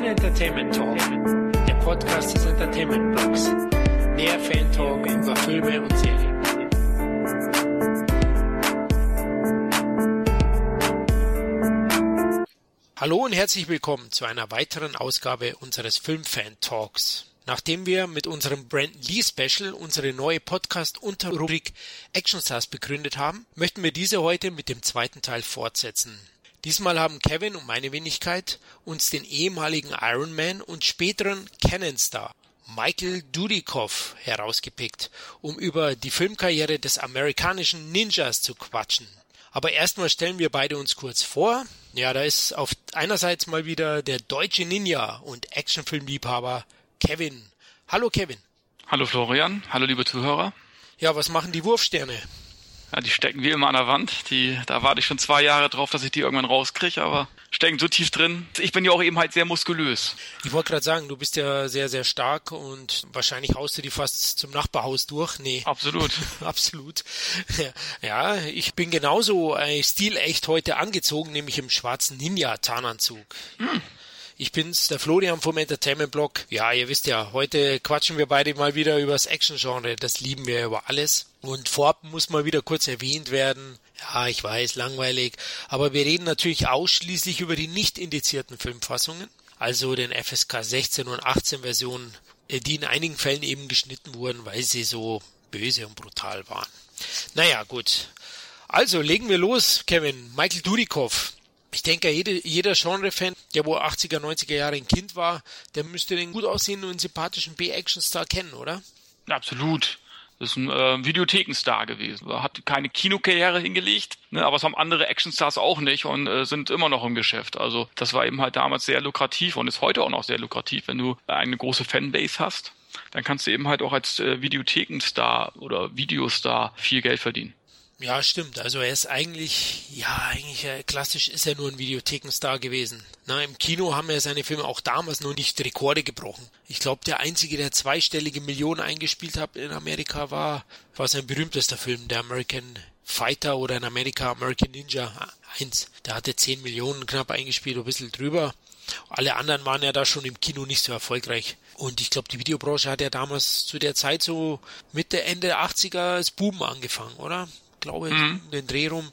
Mein Entertainment Talk, der Podcast des Entertainment Blogs. Mehr Fan Talk über Filme und Serien. Hallo und herzlich willkommen zu einer weiteren Ausgabe unseres Filmfan Talks. Nachdem wir mit unserem Brandon Lee Special unsere neue Podcast-Unterrubrik Actionstars begründet haben, möchten wir diese heute mit dem zweiten Teil fortsetzen. Diesmal haben Kevin und meine Wenigkeit uns den ehemaligen Iron Man und späteren Canon-Star Michael Dudikoff herausgepickt, um über die Filmkarriere des amerikanischen Ninjas zu quatschen. Aber erstmal stellen wir beide uns kurz vor. Ja, da ist auf einerseits mal wieder der deutsche Ninja und Actionfilmliebhaber Kevin. Hallo Kevin. Hallo Florian, hallo liebe Zuhörer. Ja, was machen die Wurfsterne? Ja, die stecken wie immer an der Wand. Die, da warte ich schon zwei Jahre drauf, dass ich die irgendwann rauskriege, aber stecken so tief drin. Ich bin ja auch eben halt sehr muskulös. Ich wollte gerade sagen, du bist ja sehr, sehr stark und wahrscheinlich haust du die fast zum Nachbarhaus durch. Nee. Absolut. Absolut. Ja, ich bin genauso äh, stilecht heute angezogen, nämlich im schwarzen Ninja-Tarnanzug. Hm. Ich bin's, der Florian vom Entertainment Blog. Ja, ihr wisst ja, heute quatschen wir beide mal wieder über das Action-Genre. Das lieben wir über alles. Und vorab muss mal wieder kurz erwähnt werden. Ja, ich weiß, langweilig. Aber wir reden natürlich ausschließlich über die nicht indizierten Filmfassungen. Also den FSK 16 und 18 Versionen, äh, die in einigen Fällen eben geschnitten wurden, weil sie so böse und brutal waren. Naja, gut. Also legen wir los, Kevin. Michael Dudikoff, ich denke, jede, jeder Genre-Fan, der wo 80er, 90er Jahre ein Kind war, der müsste den gut aussehenden und sympathischen B-Action-Star kennen, oder? Absolut. Das ist ein äh, Videothekenstar gewesen. Hat keine Kinokarriere hingelegt, ne, aber es haben andere Actionstars auch nicht und äh, sind immer noch im Geschäft. Also das war eben halt damals sehr lukrativ und ist heute auch noch sehr lukrativ, wenn du eine große Fanbase hast. Dann kannst du eben halt auch als äh, Videothekenstar oder Videostar viel Geld verdienen. Ja, stimmt. Also er ist eigentlich, ja, eigentlich äh, klassisch ist er nur ein Videothekenstar gewesen. Na, Im Kino haben ja seine Filme auch damals noch nicht Rekorde gebrochen. Ich glaube, der einzige, der zweistellige Millionen eingespielt hat in Amerika, war, war sein berühmtester Film, der American Fighter oder in Amerika American Ninja 1. Der hatte 10 Millionen knapp eingespielt, ein bisschen drüber. Alle anderen waren ja da schon im Kino nicht so erfolgreich. Und ich glaube, die Videobranche hat ja damals zu der Zeit so Mitte, Ende 80er als Buben angefangen, oder? Glaube ich, mhm. den Dreh rum.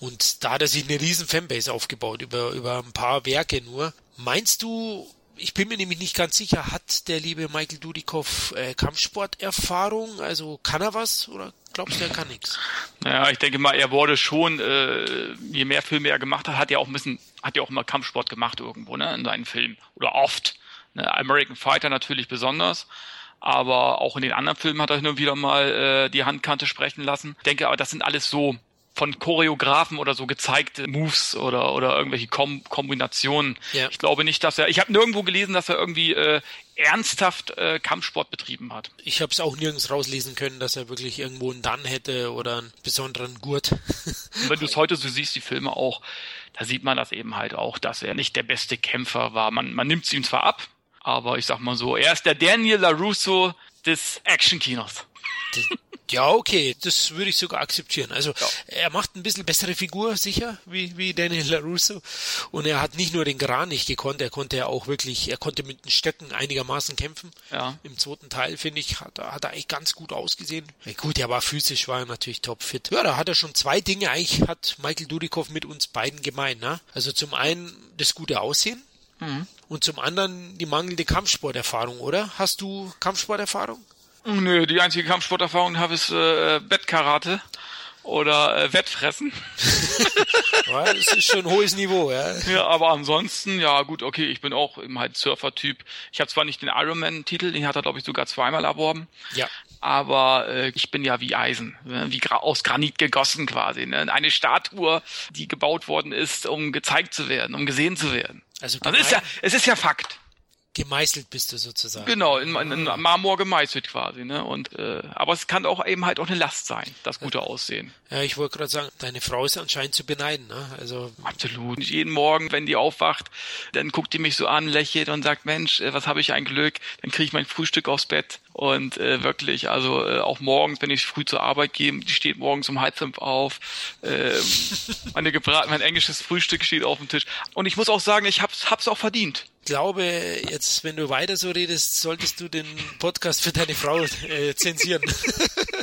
Und da hat er sich eine riesen Fanbase aufgebaut, über, über ein paar Werke nur. Meinst du, ich bin mir nämlich nicht ganz sicher, hat der liebe Michael Dudikoff äh, Kampfsporterfahrung? Also kann er was oder glaubst du, er kann nichts? Naja, ich denke mal, er wurde schon, äh, je mehr Filme er gemacht hat, hat er auch ein bisschen, hat er auch immer Kampfsport gemacht irgendwo, ne, in seinen Filmen. Oder oft. Ne? American Fighter natürlich besonders aber auch in den anderen Filmen hat er hin und wieder mal äh, die Handkante sprechen lassen. Ich denke aber, das sind alles so von Choreografen oder so gezeigte Moves oder oder irgendwelche Kom Kombinationen. Ja. Ich glaube nicht, dass er. Ich habe nirgendwo gelesen, dass er irgendwie äh, ernsthaft äh, Kampfsport betrieben hat. Ich habe es auch nirgends rauslesen können, dass er wirklich irgendwo einen Dann hätte oder einen besonderen Gurt. Und wenn du es heute so siehst, die Filme auch, da sieht man das eben halt auch, dass er nicht der beste Kämpfer war. Man, man nimmt es ihm zwar ab, aber ich sag mal so, er ist der Daniel LaRusso des Actionkinos. Ja, okay, das würde ich sogar akzeptieren. Also ja. er macht ein bisschen bessere Figur, sicher, wie, wie Daniel LaRusso. Und er hat nicht nur den Gran nicht gekonnt, er konnte ja auch wirklich, er konnte mit den Stöcken einigermaßen kämpfen. Ja. Im zweiten Teil, finde ich, hat, hat er eigentlich ganz gut ausgesehen. Ja, gut, er war physisch, war er natürlich topfit. Ja, da hat er schon zwei Dinge eigentlich, hat Michael Dudikoff mit uns beiden gemeint. Ne? Also zum einen das gute Aussehen, Mhm. Und zum anderen die mangelnde Kampfsporterfahrung, oder? Hast du Kampfsporterfahrung? Nö, die einzige Kampfsporterfahrung habe ich äh, Bettkarate oder äh, Wettfressen. ja, das ist schon ein hohes Niveau, ja. Ja, aber ansonsten, ja gut, okay, ich bin auch eben halt Surfer-Typ. Ich habe zwar nicht den Ironman-Titel, den hat er, glaube ich, sogar zweimal erworben. Ja. Aber äh, ich bin ja wie Eisen, ne? wie aus Granit gegossen quasi. Ne? Eine Statue, die gebaut worden ist, um gezeigt zu werden, um gesehen zu werden. Also, also ist ja, es ist ja Fakt. Gemeißelt bist du sozusagen. Genau, in, in, Marmor gemeißelt quasi, ne? Und äh, aber es kann auch eben halt auch eine Last sein, das gute Aussehen. Ja, ich wollte gerade sagen, deine Frau ist anscheinend zu beneiden, ne? Also absolut. Jeden Morgen, wenn die aufwacht, dann guckt die mich so an, lächelt und sagt, Mensch, äh, was habe ich ein Glück? Dann kriege ich mein Frühstück aufs Bett Und äh, wirklich, also äh, auch morgens, wenn ich früh zur Arbeit gehe, die steht morgens um halb fünf auf. Äh, meine gebrat, mein englisches Frühstück steht auf dem Tisch. Und ich muss auch sagen, ich hab's, hab's auch verdient. Ich glaube, jetzt, wenn du weiter so redest, solltest du den Podcast für deine Frau äh, zensieren.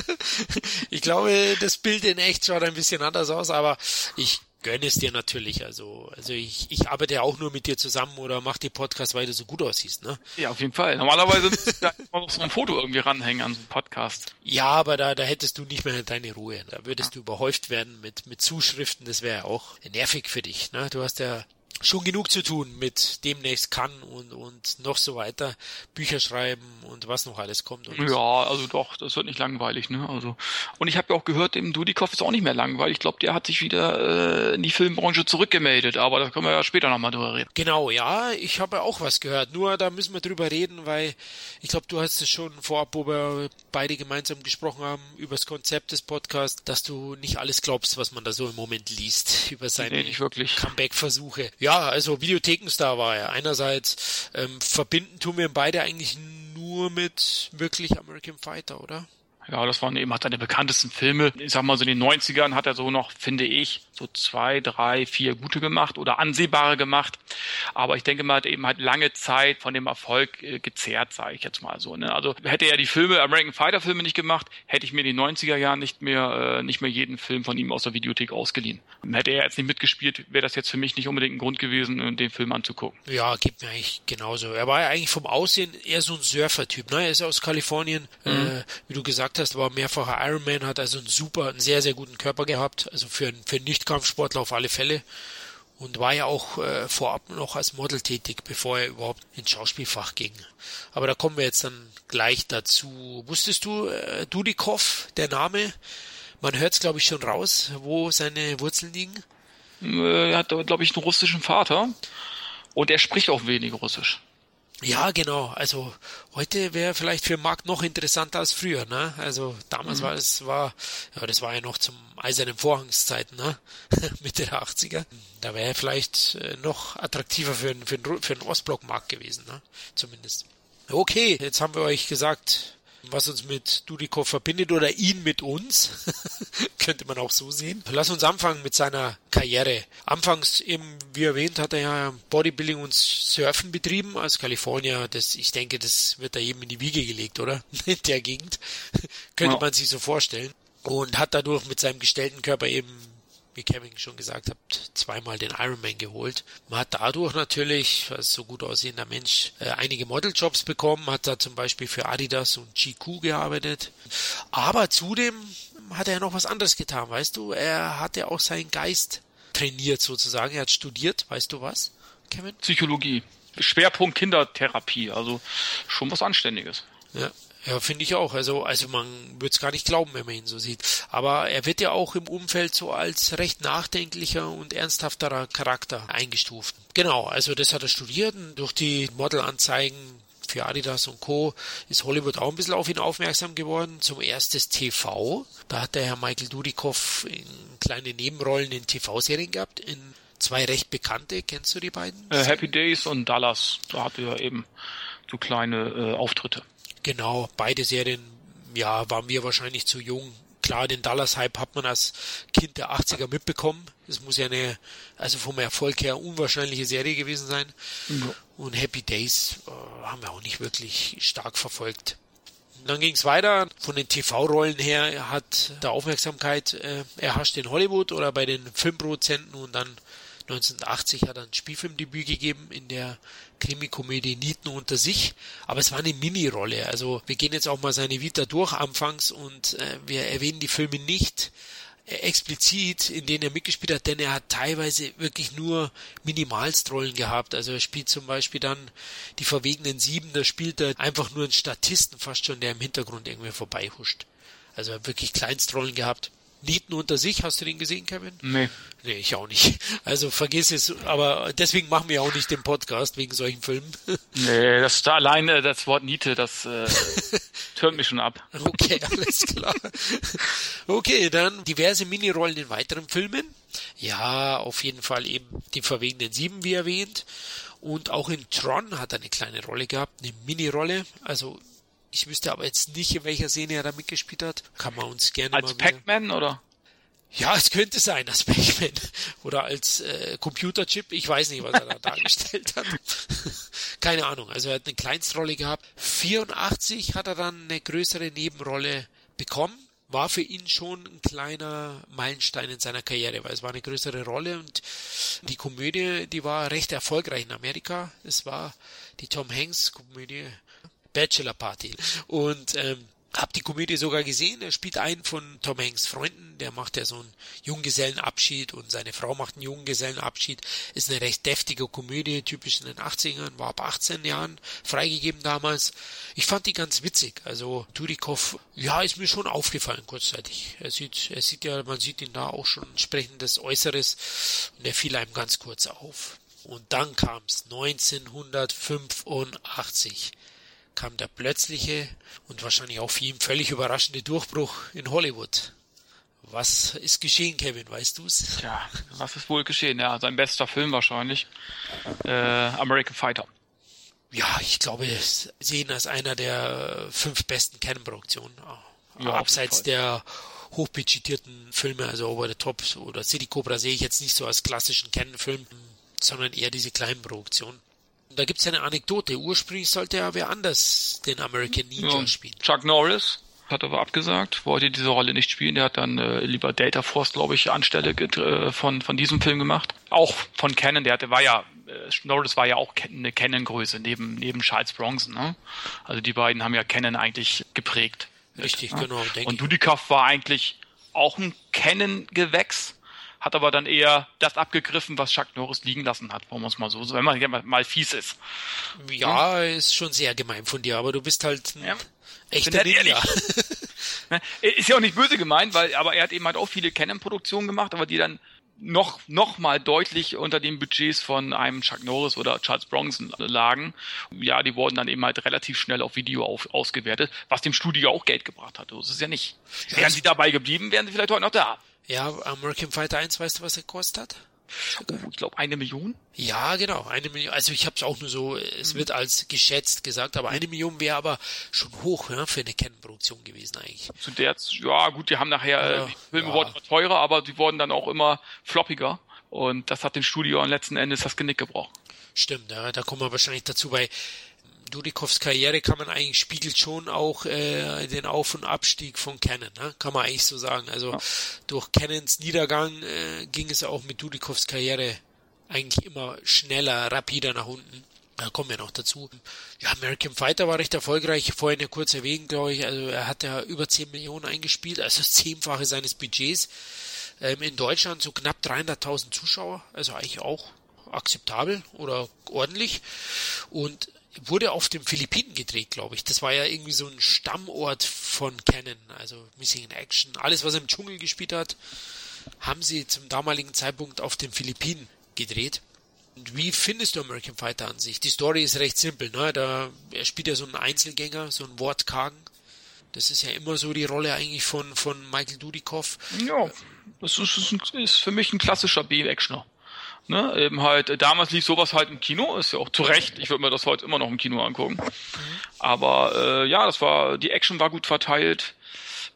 ich glaube, das Bild in echt schaut ein bisschen anders aus, aber ich gönne es dir natürlich. Also, also ich, ich arbeite ja auch nur mit dir zusammen oder mach die Podcast, weil du so gut aussiehst, ne? Ja, auf jeden Fall. Normalerweise da immer noch so ein Foto irgendwie ranhängen an so einem Podcast. Ja, aber da, da hättest du nicht mehr deine Ruhe. Da würdest ja. du überhäuft werden mit, mit Zuschriften. Das wäre ja auch nervig für dich, ne? Du hast ja schon genug zu tun mit demnächst kann und, und noch so weiter, Bücher schreiben und was noch alles kommt. ja, also doch, das wird nicht langweilig, ne? Also und ich habe ja auch gehört, dem Dudikoff ist auch nicht mehr langweilig. Ich glaube, der hat sich wieder äh, in die Filmbranche zurückgemeldet, aber da können wir ja später nochmal drüber reden. Genau, ja, ich habe ja auch was gehört. Nur da müssen wir drüber reden, weil ich glaube, du hast es schon vorab, wo wir beide gemeinsam gesprochen haben über das Konzept des Podcasts, dass du nicht alles glaubst, was man da so im Moment liest über seine nee, Comeback-Versuche. Ja, ja, also Videothekenstar war er. Einerseits ähm, verbinden tun wir beide eigentlich nur mit wirklich American Fighter, oder? Ja, das waren eben hat seine bekanntesten Filme. Ich sag mal so in den 90ern hat er so noch, finde ich, so zwei, drei, vier gute gemacht oder ansehbare gemacht. Aber ich denke mal, hat eben halt lange Zeit von dem Erfolg äh, gezehrt, sage ich jetzt mal so. Ne? Also hätte er die Filme, American Fighter Filme nicht gemacht, hätte ich mir in den 90er Jahren nicht mehr, äh, nicht mehr jeden Film von ihm aus der Videothek ausgeliehen. Hätte er jetzt nicht mitgespielt, wäre das jetzt für mich nicht unbedingt ein Grund gewesen, den Film anzugucken. Ja, gibt mir eigentlich genauso. Er war ja eigentlich vom Aussehen eher so ein Surfer-Typ. Ne? Er ist aus Kalifornien, mhm. äh, wie du gesagt hast, war mehrfacher Ironman, hat also einen super, einen sehr, sehr guten Körper gehabt. Also für, für einen nicht Wettkampfsportler auf alle Fälle und war ja auch äh, vorab noch als Model tätig, bevor er überhaupt ins Schauspielfach ging. Aber da kommen wir jetzt dann gleich dazu. Wusstest du, äh, Dudikoff, der Name, man hört es glaube ich schon raus, wo seine Wurzeln liegen? Äh, er hat, glaube ich, einen russischen Vater und er spricht auch wenig Russisch. Ja, genau. Also heute wäre vielleicht für Markt noch interessanter als früher, ne? Also damals mhm. war es war ja das war ja noch zum eisernen Vorhangszeiten, ne? Mitte der 80er. Da wäre vielleicht äh, noch attraktiver für, für, für den Ostblockmarkt gewesen, ne? Zumindest. Okay, jetzt haben wir euch gesagt, was uns mit Dudikow verbindet oder ihn mit uns. Könnte man auch so sehen. Lass uns anfangen mit seiner Karriere. Anfangs eben, wie erwähnt, hat er ja Bodybuilding und Surfen betrieben als Kalifornier. Das, ich denke, das wird da eben in die Wiege gelegt, oder? In der Gegend. Könnte ja. man sich so vorstellen. Und hat dadurch mit seinem gestellten Körper eben wie Kevin schon gesagt hat, zweimal den Ironman geholt. Man hat dadurch natürlich, als so gut aussehender Mensch, äh, einige Modeljobs bekommen, hat da zum Beispiel für Adidas und GQ gearbeitet. Aber zudem hat er noch was anderes getan, weißt du? Er hatte auch seinen Geist trainiert sozusagen. Er hat studiert, weißt du was, Kevin? Psychologie. Schwerpunkt Kindertherapie, also schon was Anständiges. Ja, ja, finde ich auch. Also, also man würde es gar nicht glauben, wenn man ihn so sieht. Aber er wird ja auch im Umfeld so als recht nachdenklicher und ernsthafterer Charakter eingestuft. Genau, also das hat er studiert und durch die Modelanzeigen für Adidas und Co. ist Hollywood auch ein bisschen auf ihn aufmerksam geworden. Zum erstes TV. Da hat der Herr Michael Dudikoff kleine Nebenrollen in TV-Serien gehabt, in zwei recht bekannte. Kennst du die beiden? Äh, Happy Days und Dallas. Da hatte er eben so kleine äh, Auftritte. Genau, beide Serien, ja, waren wir wahrscheinlich zu jung. Klar, den Dallas-Hype hat man als Kind der 80er mitbekommen. Es muss ja eine, also vom Erfolg her unwahrscheinliche Serie gewesen sein. Ja. Und Happy Days äh, haben wir auch nicht wirklich stark verfolgt. dann ging es weiter. Von den TV-Rollen her hat der Aufmerksamkeit äh, erhascht in Hollywood oder bei den Filmproduzenten und dann 1980 hat er ein Spielfilmdebüt gegeben in der Krimikomödie Nieten unter sich, aber es war eine Mini-Rolle. Also wir gehen jetzt auch mal seine Vita durch anfangs und äh, wir erwähnen die Filme nicht äh, explizit, in denen er mitgespielt hat, denn er hat teilweise wirklich nur Minimalstrollen gehabt. Also er spielt zum Beispiel dann die verwegenen Sieben, da spielt er einfach nur einen Statisten fast schon, der im Hintergrund irgendwie vorbeihuscht. Also wirklich Kleinstrollen gehabt. Nieten unter sich, hast du den gesehen, Kevin? Nee. Nee, ich auch nicht. Also vergiss es, aber deswegen machen wir auch nicht den Podcast wegen solchen Filmen. Nee, das da alleine das Wort Niete, das äh, tönt mich schon ab. Okay, alles klar. Okay, dann diverse Minirollen in weiteren Filmen. Ja, auf jeden Fall eben die verwegenen Sieben, wie erwähnt. Und auch in Tron hat er eine kleine Rolle gehabt, eine Mini-Rolle. Also Ich wüsste aber jetzt nicht, in welcher Szene er da mitgespielt hat. Kann man uns gerne Als mal Pac-Man oder? Ja, es könnte sein, als Pac-Man. Oder als äh, Computerchip. Ich weiß nicht, was er da dargestellt hat. Keine Ahnung. Also er hat eine Kleinstrolle gehabt. 84 hat er dann eine größere Nebenrolle bekommen. War für ihn schon ein kleiner Meilenstein in seiner Karriere, weil es war eine größere Rolle und die Komödie, die war recht erfolgreich in Amerika. Es war die Tom Hanks Komödie Bachelor Party. Und ähm, hab die Komödie sogar gesehen. Er spielt einen von Tom Hanks Freunden. Der macht ja so einen Junggesellenabschied und seine Frau macht einen Junggesellenabschied. Ist eine recht deftige Komödie, typisch in den 80ern, war ab 18 Jahren freigegeben damals. Ich fand die ganz witzig. Also Tudikov, ja, ist mir schon aufgefallen kurzzeitig. Er sieht, er sieht ja, man sieht ihn da auch schon entsprechendes Äußeres und er fiel einem ganz kurz auf. Und dann kam's 1985 kam der plötzliche und wahrscheinlich auch für ihn völlig überraschende Durchbruch in Hollywood. Was ist geschehen, Kevin? Weißt du's? Ja, was ist wohl geschehen? Ja, sein bester Film wahrscheinlich. Äh, American Fighter. Ja, ich glaube, sehen als einer der fünf besten Canon-Produktionen. Ja, Abseits der hochbudgetierten Filme, also Over the Top oder City Cobra sehe ich jetzt nicht so als klassischen Canon-Film, sondern eher diese kleinen Produktionen. Da gibt's ja eine Anekdote. Ursprünglich sollte er wer anders den American Ninja ja, spielen. Chuck Norris hat aber abgesagt, wollte diese Rolle nicht spielen. Der hat dann äh, lieber Data Force, glaube ich, anstelle äh, von, von diesem Film gemacht. Auch von Canon, der hatte, war ja, äh, Norris war ja auch eine Canon-Größe neben, neben Charles Bronson. Ne? Also die beiden haben ja Canon eigentlich geprägt. Richtig, mit, genau. Ne? Und Dudikoff war eigentlich auch ein Canon-Gewächs hat aber dann eher das abgegriffen, was Chuck Norris liegen lassen hat, wollen wir es mal so, wenn man mal fies ist. Ja, ja, ist schon sehr gemein von dir, aber du bist halt ein ja. echter Ninja. Ne? ist ja auch nicht böse gemeint, weil, aber er hat eben halt auch viele Canon-Produktionen gemacht, aber die dann noch, noch mal deutlich unter den Budgets von einem Chuck Norris oder Charles Bronson lagen. Ja, die wurden dann eben halt relativ schnell auf Video auf, ausgewertet, was dem Studio auch Geld gebracht hat. So ist es ja nicht. Wären sie dabei geblieben, wären sie vielleicht heute noch da. Ja, American Fighter 1, weißt du, was er kostet hat? Ich glaube eine Million. Ja, genau, eine Million. Also ich habe es auch nur so, es mhm. wird als geschätzt gesagt, aber eine Million wäre aber schon hoch ja, für eine Canon-Produktion gewesen eigentlich. Zu der, ja gut, die haben nachher, ja, die Filme ja. wurden teurer, aber die wurden dann auch immer floppiger und das hat den Studio letzten Endes das Genick gebrochen. Stimmt, ja, da kommen wir wahrscheinlich dazu, weil Dudikovs Karriere kann man eigentlich spiegelt schon auch äh, den Auf- und Abstieg von Canon, ne? kann man eigentlich so sagen. Also ja. durch Canons Niedergang äh, ging es auch mit Dudikovs Karriere eigentlich immer schneller, rapider nach unten. Da kommen wir noch dazu. Ja, American Fighter war recht erfolgreich, vorhin ja kurz erwähnt, glaube ich. Also er hat ja über 10 Millionen eingespielt, also zehnfache seines Budgets. Ähm, in Deutschland so knapp 300.000 Zuschauer, also eigentlich auch akzeptabel oder ordentlich. Und wurde auf den Philippinen gedreht, glaube ich. Das war ja irgendwie so ein Stammort von Canon, also Missing in Action. Alles, was er im Dschungel gespielt hat, haben sie zum damaligen Zeitpunkt auf den Philippinen gedreht. Und wie findest du American Fighter an sich? Die Story ist recht simpel, ne? Da, er spielt ja so einen Einzelgänger, so einen Wortkargen. Das ist ja immer so die Rolle eigentlich von, von Michael Dudikoff. Ja, das ist, ist für mich ein klassischer B-Actioner. Ne, eben halt, damals lief sowas halt im Kino, ist ja auch zu Recht, ich würde mir das heute immer noch im Kino angucken. Mhm. Aber äh, ja, das war, die Action war gut verteilt.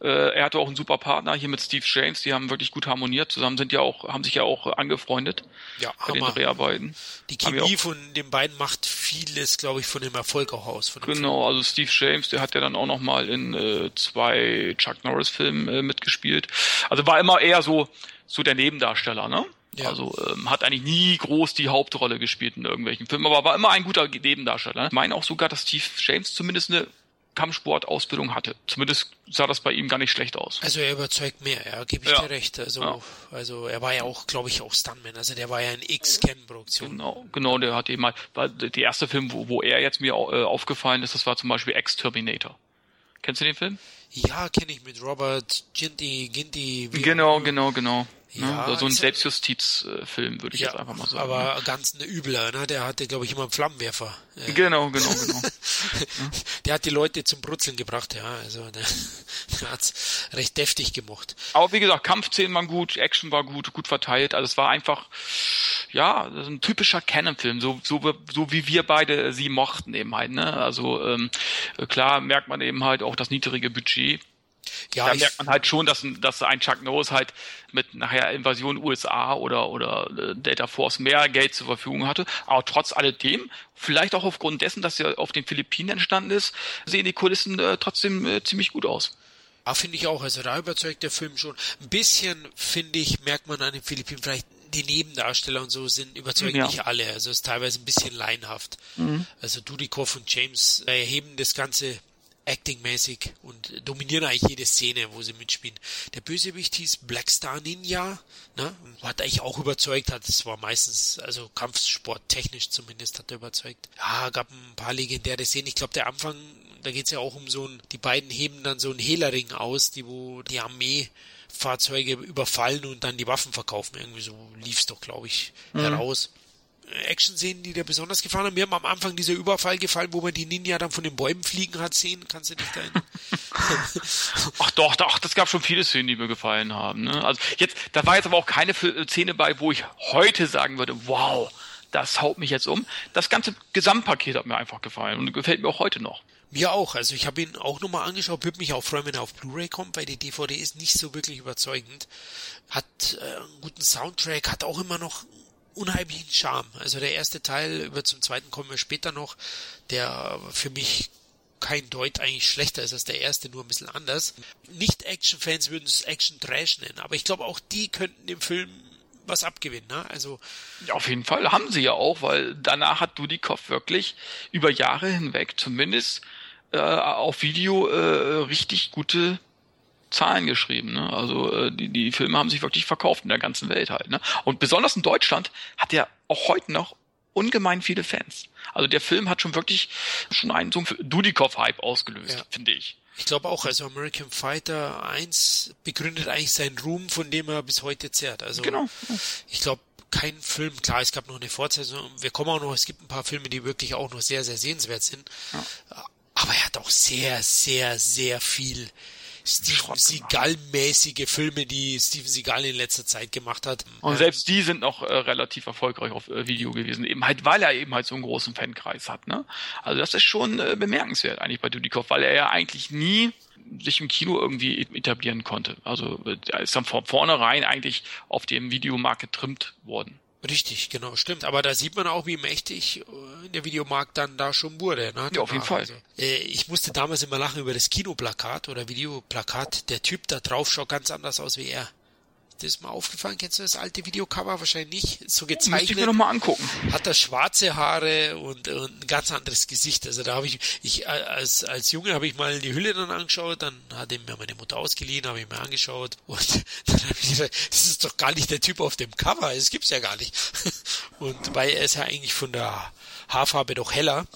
Äh, er hatte auch einen super Partner hier mit Steve James, die haben wirklich gut harmoniert. Zusammen sind ja auch, haben sich ja auch angefreundet ja, bei Hammer. den Dreharbeiten. Die Chemie von den beiden macht vieles, glaube ich, von dem Erfolg auch aus. genau, Film. also Steve James, der hat ja dann auch noch mal in äh, zwei Chuck Norris Filmen äh, mitgespielt. Also war immer eher so so der Nebendarsteller, ne? Ja. Also ähm, hat eigentlich nie groß die Hauptrolle gespielt in irgendwelchen Filmen, aber war immer ein guter Nebendarsteller. Ich meine auch sogar, dass Steve James zumindest eine Kampfsportausbildung hatte. Zumindest sah das bei ihm gar nicht schlecht aus. Also er überzeugt mehr, ja, gebe ich ja. dir recht. Also, ja. also er war ja auch, glaube ich, auch Stuntman. Also der war ja in X-Ken-Produktion. Genau, genau, der hat eben mal, war der erste Film, wo, wo er jetzt mir äh, aufgefallen ist, das war zum Beispiel X-Terminator. Kennst du den Film? Ja, kenne ich mit Robert Ginty, Ginty. Genau, genau, genau. Ja, ne? So ein Selbstjustizfilm, würde ich ja, jetzt einfach mal sagen. Aber ne? ganz ein übler, ne? Der hatte, glaube ich, immer einen Flammenwerfer. Genau, genau, genau. der hat die Leute zum Brutzeln gebracht, ja. Also der, der hat's recht deftig gemacht. Aber wie gesagt, Kampfszenen waren gut, Action war gut, gut verteilt. Also es war einfach, ja, ein typischer Canon-Film, so, so, so wie wir beide sie mochten eben halt. Ne? Also ähm, klar merkt man eben halt auch das niedrige Budget ja, da merkt man halt schon, dass, dass ein Chuck Norris halt mit nachher Invasion USA oder, oder äh, Delta Force mehr Geld zur Verfügung hatte. Aber trotz alledem, vielleicht auch aufgrund dessen, dass er auf den Philippinen entstanden ist, sehen die Kulissen äh, trotzdem äh, ziemlich gut aus. Ah, finde ich auch. Also da überzeugt der Film schon. Ein bisschen, finde ich, merkt man an den Philippinen vielleicht die Nebendarsteller und so sind überzeugt ja. nicht alle. Also es ist teilweise ein bisschen leinhaft. Mhm. Also Dudikoff und James erheben das Ganze actingmäßig und dominieren eigentlich jede Szene, wo sie mitspielen. Der Bösewicht hieß Blackstar Ninja, ne? Hat eigentlich auch überzeugt, hat es war meistens, also Kampfsport technisch zumindest hat er überzeugt. Ja, gab ein paar legendäre Szenen. Ich glaube, der Anfang, da geht's ja auch um so ein, die beiden heben dann so einen Hehlerring aus, die wo die Armee Fahrzeuge überfallen und dann die Waffen verkaufen. Irgendwie so lief's doch, glaube ich, mhm. heraus. Action-Szenen, die dir besonders gefallen haben? Mir haben am Anfang dieser Überfall gefallen, wo man die Ninja dann von den Bäumen fliegen hat sehen. Kannst du dich da? Ach doch, doch, das gab schon viele Szenen, die mir gefallen haben. Ne? Also jetzt, da war jetzt aber auch keine Szene bei, wo ich heute sagen würde, wow, das haut mich jetzt um. Das ganze Gesamtpaket hat mir einfach gefallen und gefällt mir auch heute noch. Mir auch. Also ich habe ihn auch nochmal angeschaut, würde mich auch freuen, wenn er auf Blu-ray kommt, weil die DVD ist nicht so wirklich überzeugend. Hat äh, einen guten Soundtrack, hat auch immer noch unheimlichen Charme. Also der erste Teil, über zum zweiten kommen wir später noch, der für mich kein Deut eigentlich schlechter ist als der erste, nur ein bisschen anders. Nicht-Action-Fans würden es Action-Trash nennen, aber ich glaube auch die könnten dem Film was abgewinnen. Ne? Also ja, auf jeden Fall haben sie ja auch, weil danach hat Dudikoff wirklich über Jahre hinweg zumindest äh, auf Video äh, richtig gute Zahlen geschrieben. Ne? Also äh, die, die Filme haben sich wirklich verkauft in der ganzen Welt halt. Ne? Und besonders in Deutschland hat er auch heute noch ungemein viele Fans. Also der Film hat schon wirklich schon einen so einen Dudikoff-Hype ausgelöst, ja. finde ich. Ich glaube auch, also American Fighter 1 begründet eigentlich seinen Ruhm, von dem er bis heute zehrt. Also genau. ich glaube, kein Film, klar, es gab noch eine Fortsetzung, wir kommen auch noch, es gibt ein paar Filme, die wirklich auch noch sehr, sehr sehenswert sind. Ja. Aber er hat auch sehr, sehr, sehr viel Steven Seagal-mäßige Filme, die Steven Seagal in letzter Zeit gemacht hat. Und selbst die sind noch äh, relativ erfolgreich auf äh, Video gewesen, eben halt, weil er eben halt so einen großen Fankreis hat. Ne? Also das ist schon äh, bemerkenswert eigentlich bei Dudikoff, weil er ja eigentlich nie sich im Kino irgendwie etablieren konnte. Also er ist dann von vornherein eigentlich auf dem Videomarkt getrimmt worden. Richtig, genau, stimmt. Aber da sieht man auch, wie mächtig äh, der Videomarkt dann da schon wurde. Ne? Ja, auf jeden Fall. Also, äh, ich musste damals immer lachen über das Kinoplakat oder Videoplakat. Der Typ da drauf schaut ganz anders aus wie er das ist mal aufgefallen? Kennst du das alte Videocover? Wahrscheinlich nicht. So gezeichnet. Müsste ich mir nochmal angucken. Hat das schwarze Haare und, und ein ganz anderes Gesicht. Also da habe ich, ich als, als Junge habe ich mal die Hülle dann angeschaut, dann hat mir meine Mutter ausgeliehen, habe ich mir angeschaut und dann habe ich gesagt, das ist doch gar nicht der Typ auf dem Cover, das gibt's ja gar nicht. Und weil er ist ja eigentlich von der Haarfarbe doch heller.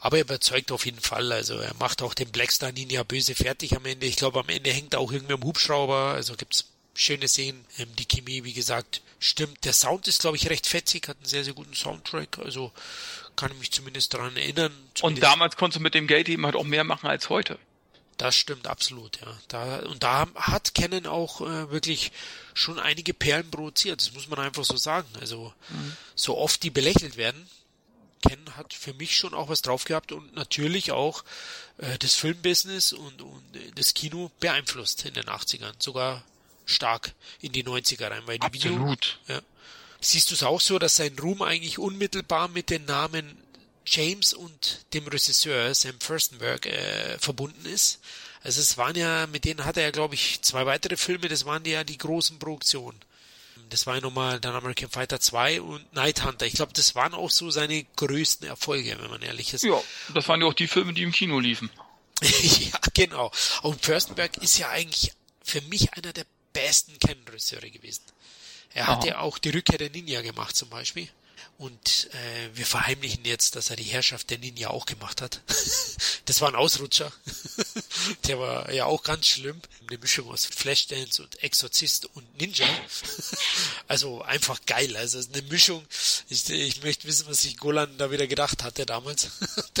Aber er überzeugt auf jeden Fall. Also er macht auch den Blackstar Ninja böse fertig am Ende. Ich glaube, am Ende hängt er auch irgendwie am Hubschrauber. Also gibt's schöne Szenen. Ähm, die Chemie, wie gesagt, stimmt. Der Sound ist, glaube ich, recht fetzig, hat einen sehr, sehr guten Soundtrack. Also kann ich mich zumindest daran erinnern. Zumindest und damals konntest du mit dem Geld eben halt auch mehr machen als heute. Das stimmt absolut, ja. Da, und da hat Canon auch äh, wirklich schon einige Perlen produziert. Das muss man einfach so sagen. Also mhm. so oft die belächelt werden, Canon hat für mich schon auch was drauf gehabt und natürlich auch äh, das Filmbusiness und, und äh, das Kino beeinflusst in den 80ern. Sogar stark in die 90er rein, weil die Absolut. Video, ja. Siehst du es auch so, dass sein Ruhm eigentlich unmittelbar mit den Namen James und dem Regisseur Sam Furstenberg äh, verbunden ist? Also es waren ja, mit denen hat er ja, glaube ich, zwei weitere Filme, das waren ja die großen Produktionen. Das war ja nochmal dann American Fighter 2 und Night Hunter. Ich glaube, das waren auch so seine größten Erfolge, wenn man ehrlich ist. Ja, das waren ja auch die Filme, die im Kino liefen. ja, genau. Und Furstenberg ist ja eigentlich für mich einer der besten Ken-Regisseure gewesen. Er Aha. hat ja auch die Rückkehr der Ninja gemacht zum Beispiel. Und äh, wir verheimlichen jetzt, dass er die Herrschaft der Ninja auch gemacht hat. das war ein Ausrutscher. der war ja auch ganz schlimm. Eine Mischung aus Flashdance und Exorzist und Ninja. also einfach geil. Also eine Mischung. Ich, ich möchte wissen, was sich Golan da wieder gedacht hatte damals.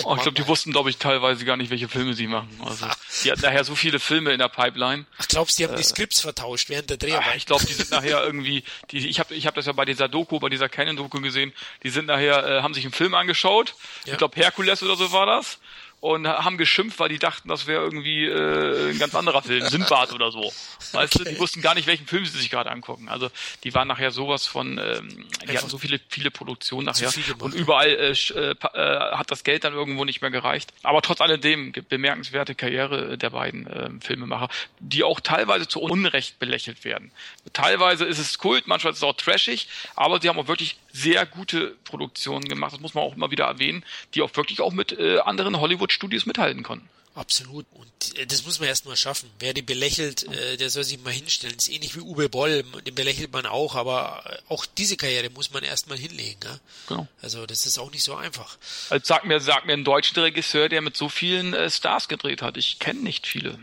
oh, ich glaube, die wussten, glaube ich, teilweise gar nicht, welche Filme sie machen. Also, die hatten nachher so viele Filme in der Pipeline. Ach, glaubst du, die haben äh, die Skripts vertauscht während der Dreharbeit? Ich glaube, die sind nachher irgendwie, die, ich habe ich hab das ja bei dieser Doku, bei dieser Canon-Doku gesehen, die sind nachher, äh, haben sich einen Film angeschaut. Ja. Ich glaube, Herkules oder so war das und haben geschimpft, weil die dachten, das wäre irgendwie äh, ein ganz anderer Film, Simbad oder so. Weißt okay. du, die wussten gar nicht, welchen Film sie sich gerade angucken. Also die waren nachher sowas von, ähm, die hatten so viele, viele Produktionen nachher und überall äh, äh, äh, hat das Geld dann irgendwo nicht mehr gereicht. Aber trotz alledem bemerkenswerte Karriere der beiden äh, Filmemacher, die auch teilweise zu Unrecht belächelt werden. Teilweise ist es Kult, manchmal ist es auch trashig, aber sie haben auch wirklich sehr gute Produktionen gemacht. Das muss man auch immer wieder erwähnen, die auch wirklich auch mit äh, anderen Hollywood Studios mithalten konnten. Absolut. Und äh, das muss man erstmal schaffen. Wer den belächelt, äh, der soll sich mal hinstellen. Das ist ähnlich wie Uwe Boll, den belächelt man auch, aber äh, auch diese Karriere muss man erstmal hinlegen. Ja? Genau. Also das ist auch nicht so einfach. Also sag mir, sag mir einen deutschen Regisseur, der mit so vielen äh, Stars gedreht hat. Ich kenne nicht viele.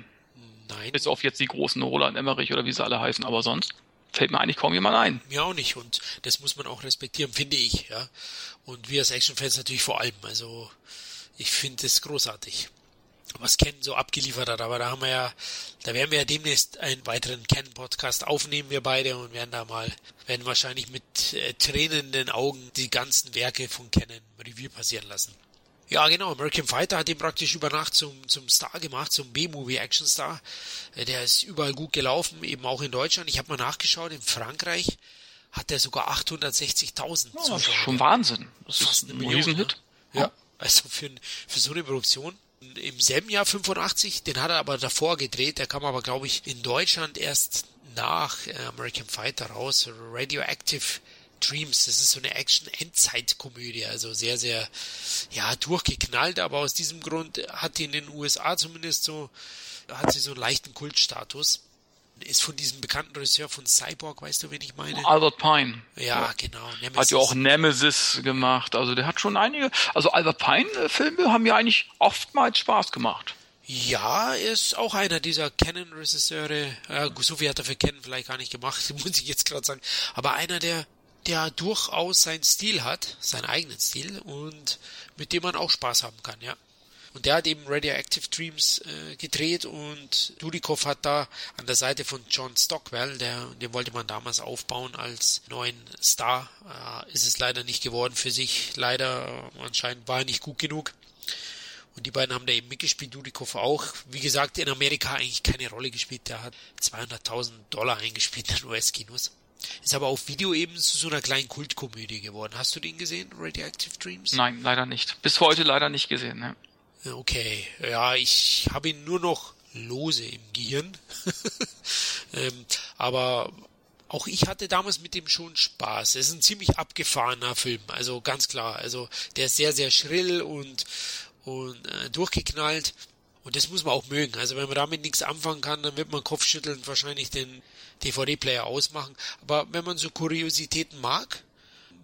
Nein. Bis auf jetzt die großen Roland Emmerich oder wie sie alle heißen, aber sonst fällt mir eigentlich kaum jemand ein. Mir auch nicht und das muss man auch respektieren, finde ich, ja. Und wir als Actionfans natürlich vor allem. Also ich finde es großartig. Was Ken so abgeliefert hat, aber da haben wir ja, da werden wir ja demnächst einen weiteren Ken-Podcast aufnehmen, wir beide, und werden da mal, werden wahrscheinlich mit äh, tränenden Augen die ganzen Werke von Ken Review passieren lassen. Ja, genau. American Fighter hat ihn praktisch über Nacht zum, zum Star gemacht, zum B-Movie-Action-Star. Äh, der ist überall gut gelaufen, eben auch in Deutschland. Ich habe mal nachgeschaut, in Frankreich hat er sogar 860.000 ja, Das ist schon Wahnsinn. Das Fast ist ein Riesenhit. Ne? Ja. Also für, für so eine Produktion. Im selben Jahr 85, den hat er aber davor gedreht, der kam aber, glaube ich, in Deutschland erst nach äh, American Fighter raus. Radioactive Dreams, das ist so eine Action-Endzeit-Komödie, also sehr, sehr, ja, durchgeknallt, aber aus diesem Grund hat die in den USA zumindest so, hat sie so einen leichten Kultstatus ist von diesem bekannten Regisseur von Cyborg, weißt du, wen ich meine? Albert Pine. Ja, genau. Nemesis. Hat ja auch Nemesis gemacht. Also der hat schon einige. Also Albert Pine-Filme haben ja eigentlich oftmals Spaß gemacht. Ja, er ist auch einer dieser Canon-Regisseure. Ja, so viel hat er für Canon vielleicht gar nicht gemacht, muss ich jetzt gerade sagen. Aber einer, der, der durchaus seinen Stil hat, seinen eigenen Stil und mit dem man auch Spaß haben kann, ja. Und der hat eben Radioactive Dreams äh, gedreht und Dudikoff hat da an der Seite von John Stockwell, der, den wollte man damals aufbauen als neuen Star, äh, ist es leider nicht geworden für sich. Leider, äh, anscheinend war er nicht gut genug. Und die beiden haben da eben mitgespielt, Dudikoff auch. Wie gesagt, in Amerika eigentlich keine Rolle gespielt. Der hat 200.000 Dollar eingespielt in US-Kinos. Ist aber auf Video eben zu so einer kleinen Kultkomödie geworden. Hast du den gesehen, Radioactive Dreams? Nein, leider nicht. Bis heute leider nicht gesehen. Ne? Okay, ja, ich habe ihn nur noch lose im Gehirn. ähm, aber auch ich hatte damals mit dem schon Spaß. Es ist ein ziemlich abgefahrener Film, also ganz klar. Also der ist sehr, sehr schrill und, und äh, durchgeknallt. Und das muss man auch mögen. Also wenn man damit nichts anfangen kann, dann wird man kopfschüttelnd wahrscheinlich den DVD-Player ausmachen. Aber wenn man so Kuriositäten mag,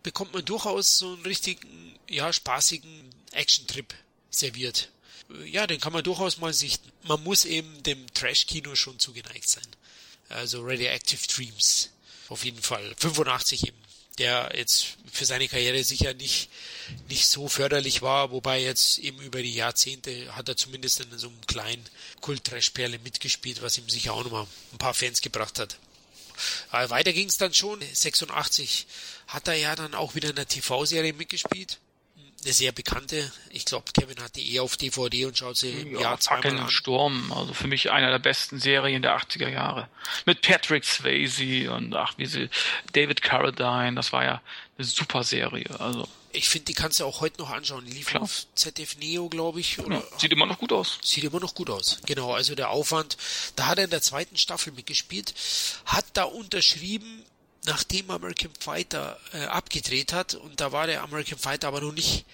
bekommt man durchaus so einen richtigen, ja, spaßigen Action-Trip serviert. Ja, den kann man durchaus mal sichten. Man muss eben dem Trash-Kino schon zugeneigt sein. Also Radioactive Dreams. Auf jeden Fall. 85 eben. Der jetzt für seine Karriere sicher nicht, nicht so förderlich war, wobei jetzt eben über die Jahrzehnte hat er zumindest in so einem kleinen Kult-Trash-Perle mitgespielt, was ihm sicher auch nochmal ein paar Fans gebracht hat. Aber weiter ging es dann schon. 86 hat er ja dann auch wieder in der TV-Serie mitgespielt eine sehr bekannte. Ich glaube, Kevin hat die eh auf DVD und schaut sie im ja, Jahr zweimal an. Sturm, also für mich einer der besten Serien der 80er Jahre. Mit Patrick Swayze und ach, wie sie, David Carradine, das war ja eine super Serie, also. Ich finde, die kannst du auch heute noch anschauen. Die lief Klar. auf ZDF Neo, glaube ich. Oder? Ja, sieht immer noch gut aus. Sieht immer noch gut aus. Genau, also der Aufwand. Da hat er in der zweiten Staffel mitgespielt, hat da unterschrieben nachdem American Fighter äh, abgedreht hat und da war der American Fighter aber noch nicht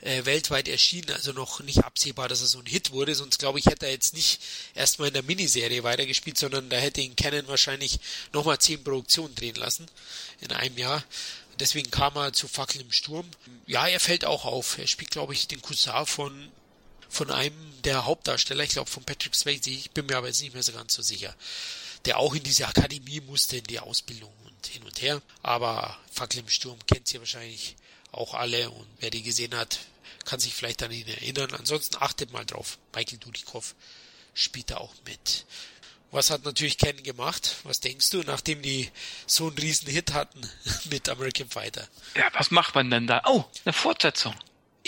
äh, weltweit erschienen, also noch nicht absehbar, dass er so ein Hit wurde, sonst glaube ich, hätte er jetzt nicht erstmal in der Miniserie weitergespielt, sondern da hätte ihn Canon wahrscheinlich nochmal zehn Produktionen drehen lassen in einem Jahr. Deswegen kam er zu Fackel im Sturm. Ja, er fällt auch auf. Er spielt, glaube ich, den Cousin von, von einem der Hauptdarsteller, ich glaube von Patrick Swayze, ich bin mir aber jetzt nicht mehr so ganz so sicher, der auch in diese Akademie musste, in die Ausbildung und hin und her. Aber Fackel im Sturm kennt sie wahrscheinlich auch alle und wer die gesehen hat, kann sich vielleicht an ihn erinnern. Ansonsten achtet mal drauf. Michael Dudikoff spielt da auch mit. Was hat natürlich Ken gemacht? Was denkst du, nachdem die so einen riesen Hit hatten mit American Fighter? Ja, was macht man denn da? Oh, eine Fortsetzung.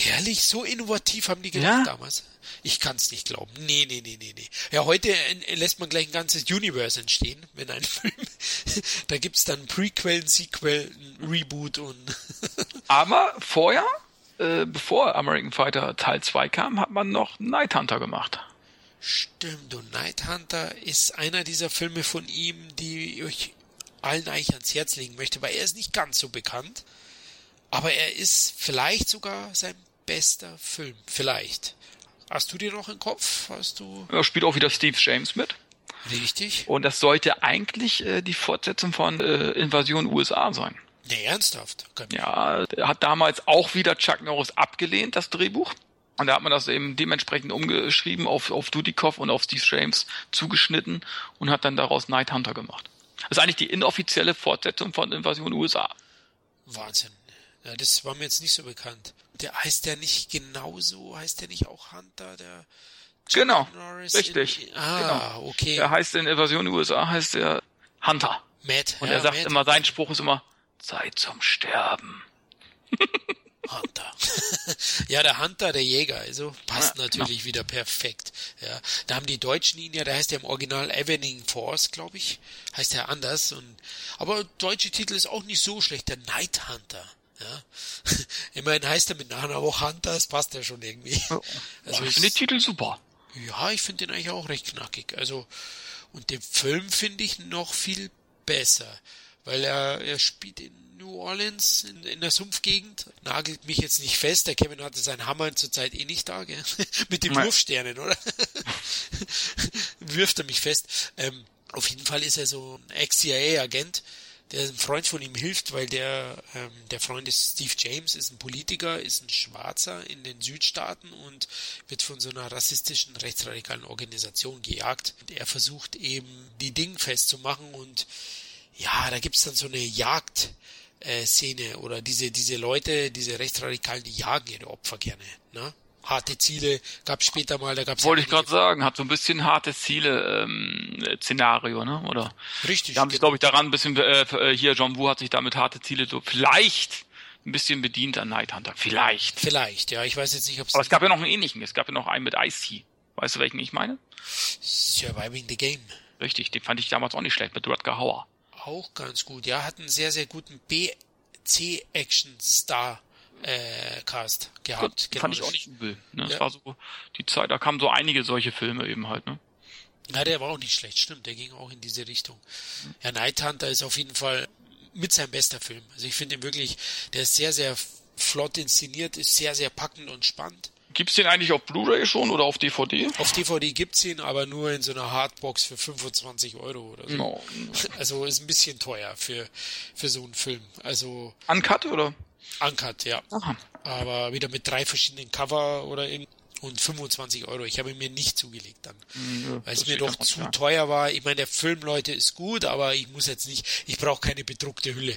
Ehrlich, so innovativ haben die gedacht ja? damals. Ich kann es nicht glauben. Nee, nee, nee, nee, nee. Ja, heute lässt man gleich ein ganzes Universe entstehen, wenn ein Film. da gibt's dann Prequel, ein Sequel, ein Reboot und. Aber vorher, äh, bevor American Fighter Teil 2 kam, hat man noch Night Hunter gemacht. Stimmt, und Night Hunter ist einer dieser Filme von ihm, die ich allen eigentlich ans Herz legen möchte, weil er ist nicht ganz so bekannt. Aber er ist vielleicht sogar sein bester Film. Vielleicht. Hast du dir noch im Kopf? Hast du. Er spielt auch wieder Steve James mit. Richtig. Und das sollte eigentlich äh, die Fortsetzung von äh, Invasion USA sein. Nee, ernsthaft. Ja, er hat damals auch wieder Chuck Norris abgelehnt, das Drehbuch. Und da hat man das eben dementsprechend umgeschrieben, auf, auf Dudikoff und auf Steve James zugeschnitten und hat dann daraus Night Hunter gemacht. Das ist eigentlich die inoffizielle Fortsetzung von Invasion USA. Wahnsinn. Ja, das war mir jetzt nicht so bekannt. Der heißt der nicht genauso, heißt der nicht auch Hunter, der Chuck Genau, Norris richtig. In, ah, genau. okay. Der heißt in Invasion USA heißt der Hunter. Matt. Und ja, er sagt Matt. immer, sein Spruch ist immer, Zeit zum Sterben. Hunter. ja, der Hunter, der Jäger, also passt ja, natürlich genau. wieder perfekt. Ja, da haben die Deutschen ihn ja, da heißt er im Original Evening Force, glaube ich, heißt er anders. Und aber deutsche Titel ist auch nicht so schlecht, der Night Hunter. Ja, immerhin heißt er mit Nachnamen auch Hunter, das passt ja schon irgendwie. Also ich finde den Titel super. Ja, ich finde den eigentlich auch recht knackig. Also und den Film finde ich noch viel besser, weil er er spielt in New Orleans in, in der Sumpfgegend. Nagelt mich jetzt nicht fest. Der Kevin hatte seinen Hammer zurzeit eh nicht da, gell? Mit den Wurfsternen, oder? Wirft er mich fest. Ähm, auf jeden Fall ist er so ein Ex-CIA-Agent, der ein Freund von ihm hilft, weil der, ähm, der Freund ist Steve James, ist ein Politiker, ist ein Schwarzer in den Südstaaten und wird von so einer rassistischen, rechtsradikalen Organisation gejagt. Und er versucht eben, die Dinge festzumachen und ja, da gibt's dann so eine Jagd äh, Szene oder diese, diese Leute, diese Rechtsradikalen, die jagen ihre Opfer gerne. Ne? Harte Ziele gab später mal, da gab's Wollte ich gerade sagen, hat so ein bisschen harte Ziele ähm, Szenario, ne? Oder? Richtig. Da haben sich, glaube ich, daran ein bisschen, äh, äh, hier, John Woo hat sich damit harte Ziele so vielleicht ein bisschen bedient an Night Hunter. Vielleicht. Vielleicht, ja. Ich weiß jetzt nicht, ob es. Aber es gab ja noch einen ähnlichen. Es gab ja noch einen mit Ice-T. Weißt du, welchen ich meine? Surviving the Game. Richtig, den fand ich damals auch nicht schlecht mit Rutger Hauer auch ganz gut. Ja, hat einen sehr, sehr guten BC-Action-Star äh, Cast gehabt. Genau, fand ich auch nicht übel. Ne? Ja. Das war so die Zeit, da kamen so einige solche Filme eben halt, ne? Ja, der war auch nicht schlecht, stimmt. Der ging auch in diese Richtung. Ja, Night Hunter ist auf jeden Fall mit seinem bester Film. Also ich finde ihn wirklich, der ist sehr, sehr flott inszeniert, ist sehr, sehr packend und spannend. Gibt's den eigentlich auf Blu-ray schon oder auf DVD? Auf DVD gibt's ihn, aber nur in so einer Hardbox für 25 Euro oder so. No. Also ist ein bisschen teuer für, für so einen Film. Also. Uncut oder? Uncut, ja. Aha. Aber wieder mit drei verschiedenen Cover oder in, und 25 Euro. Ich habe ihn mir nicht zugelegt dann. Mhm, ja, weil es mir doch zu klar. teuer war. Ich meine, der Film, Leute, ist gut, aber ich muss jetzt nicht, ich brauche keine bedruckte Hülle.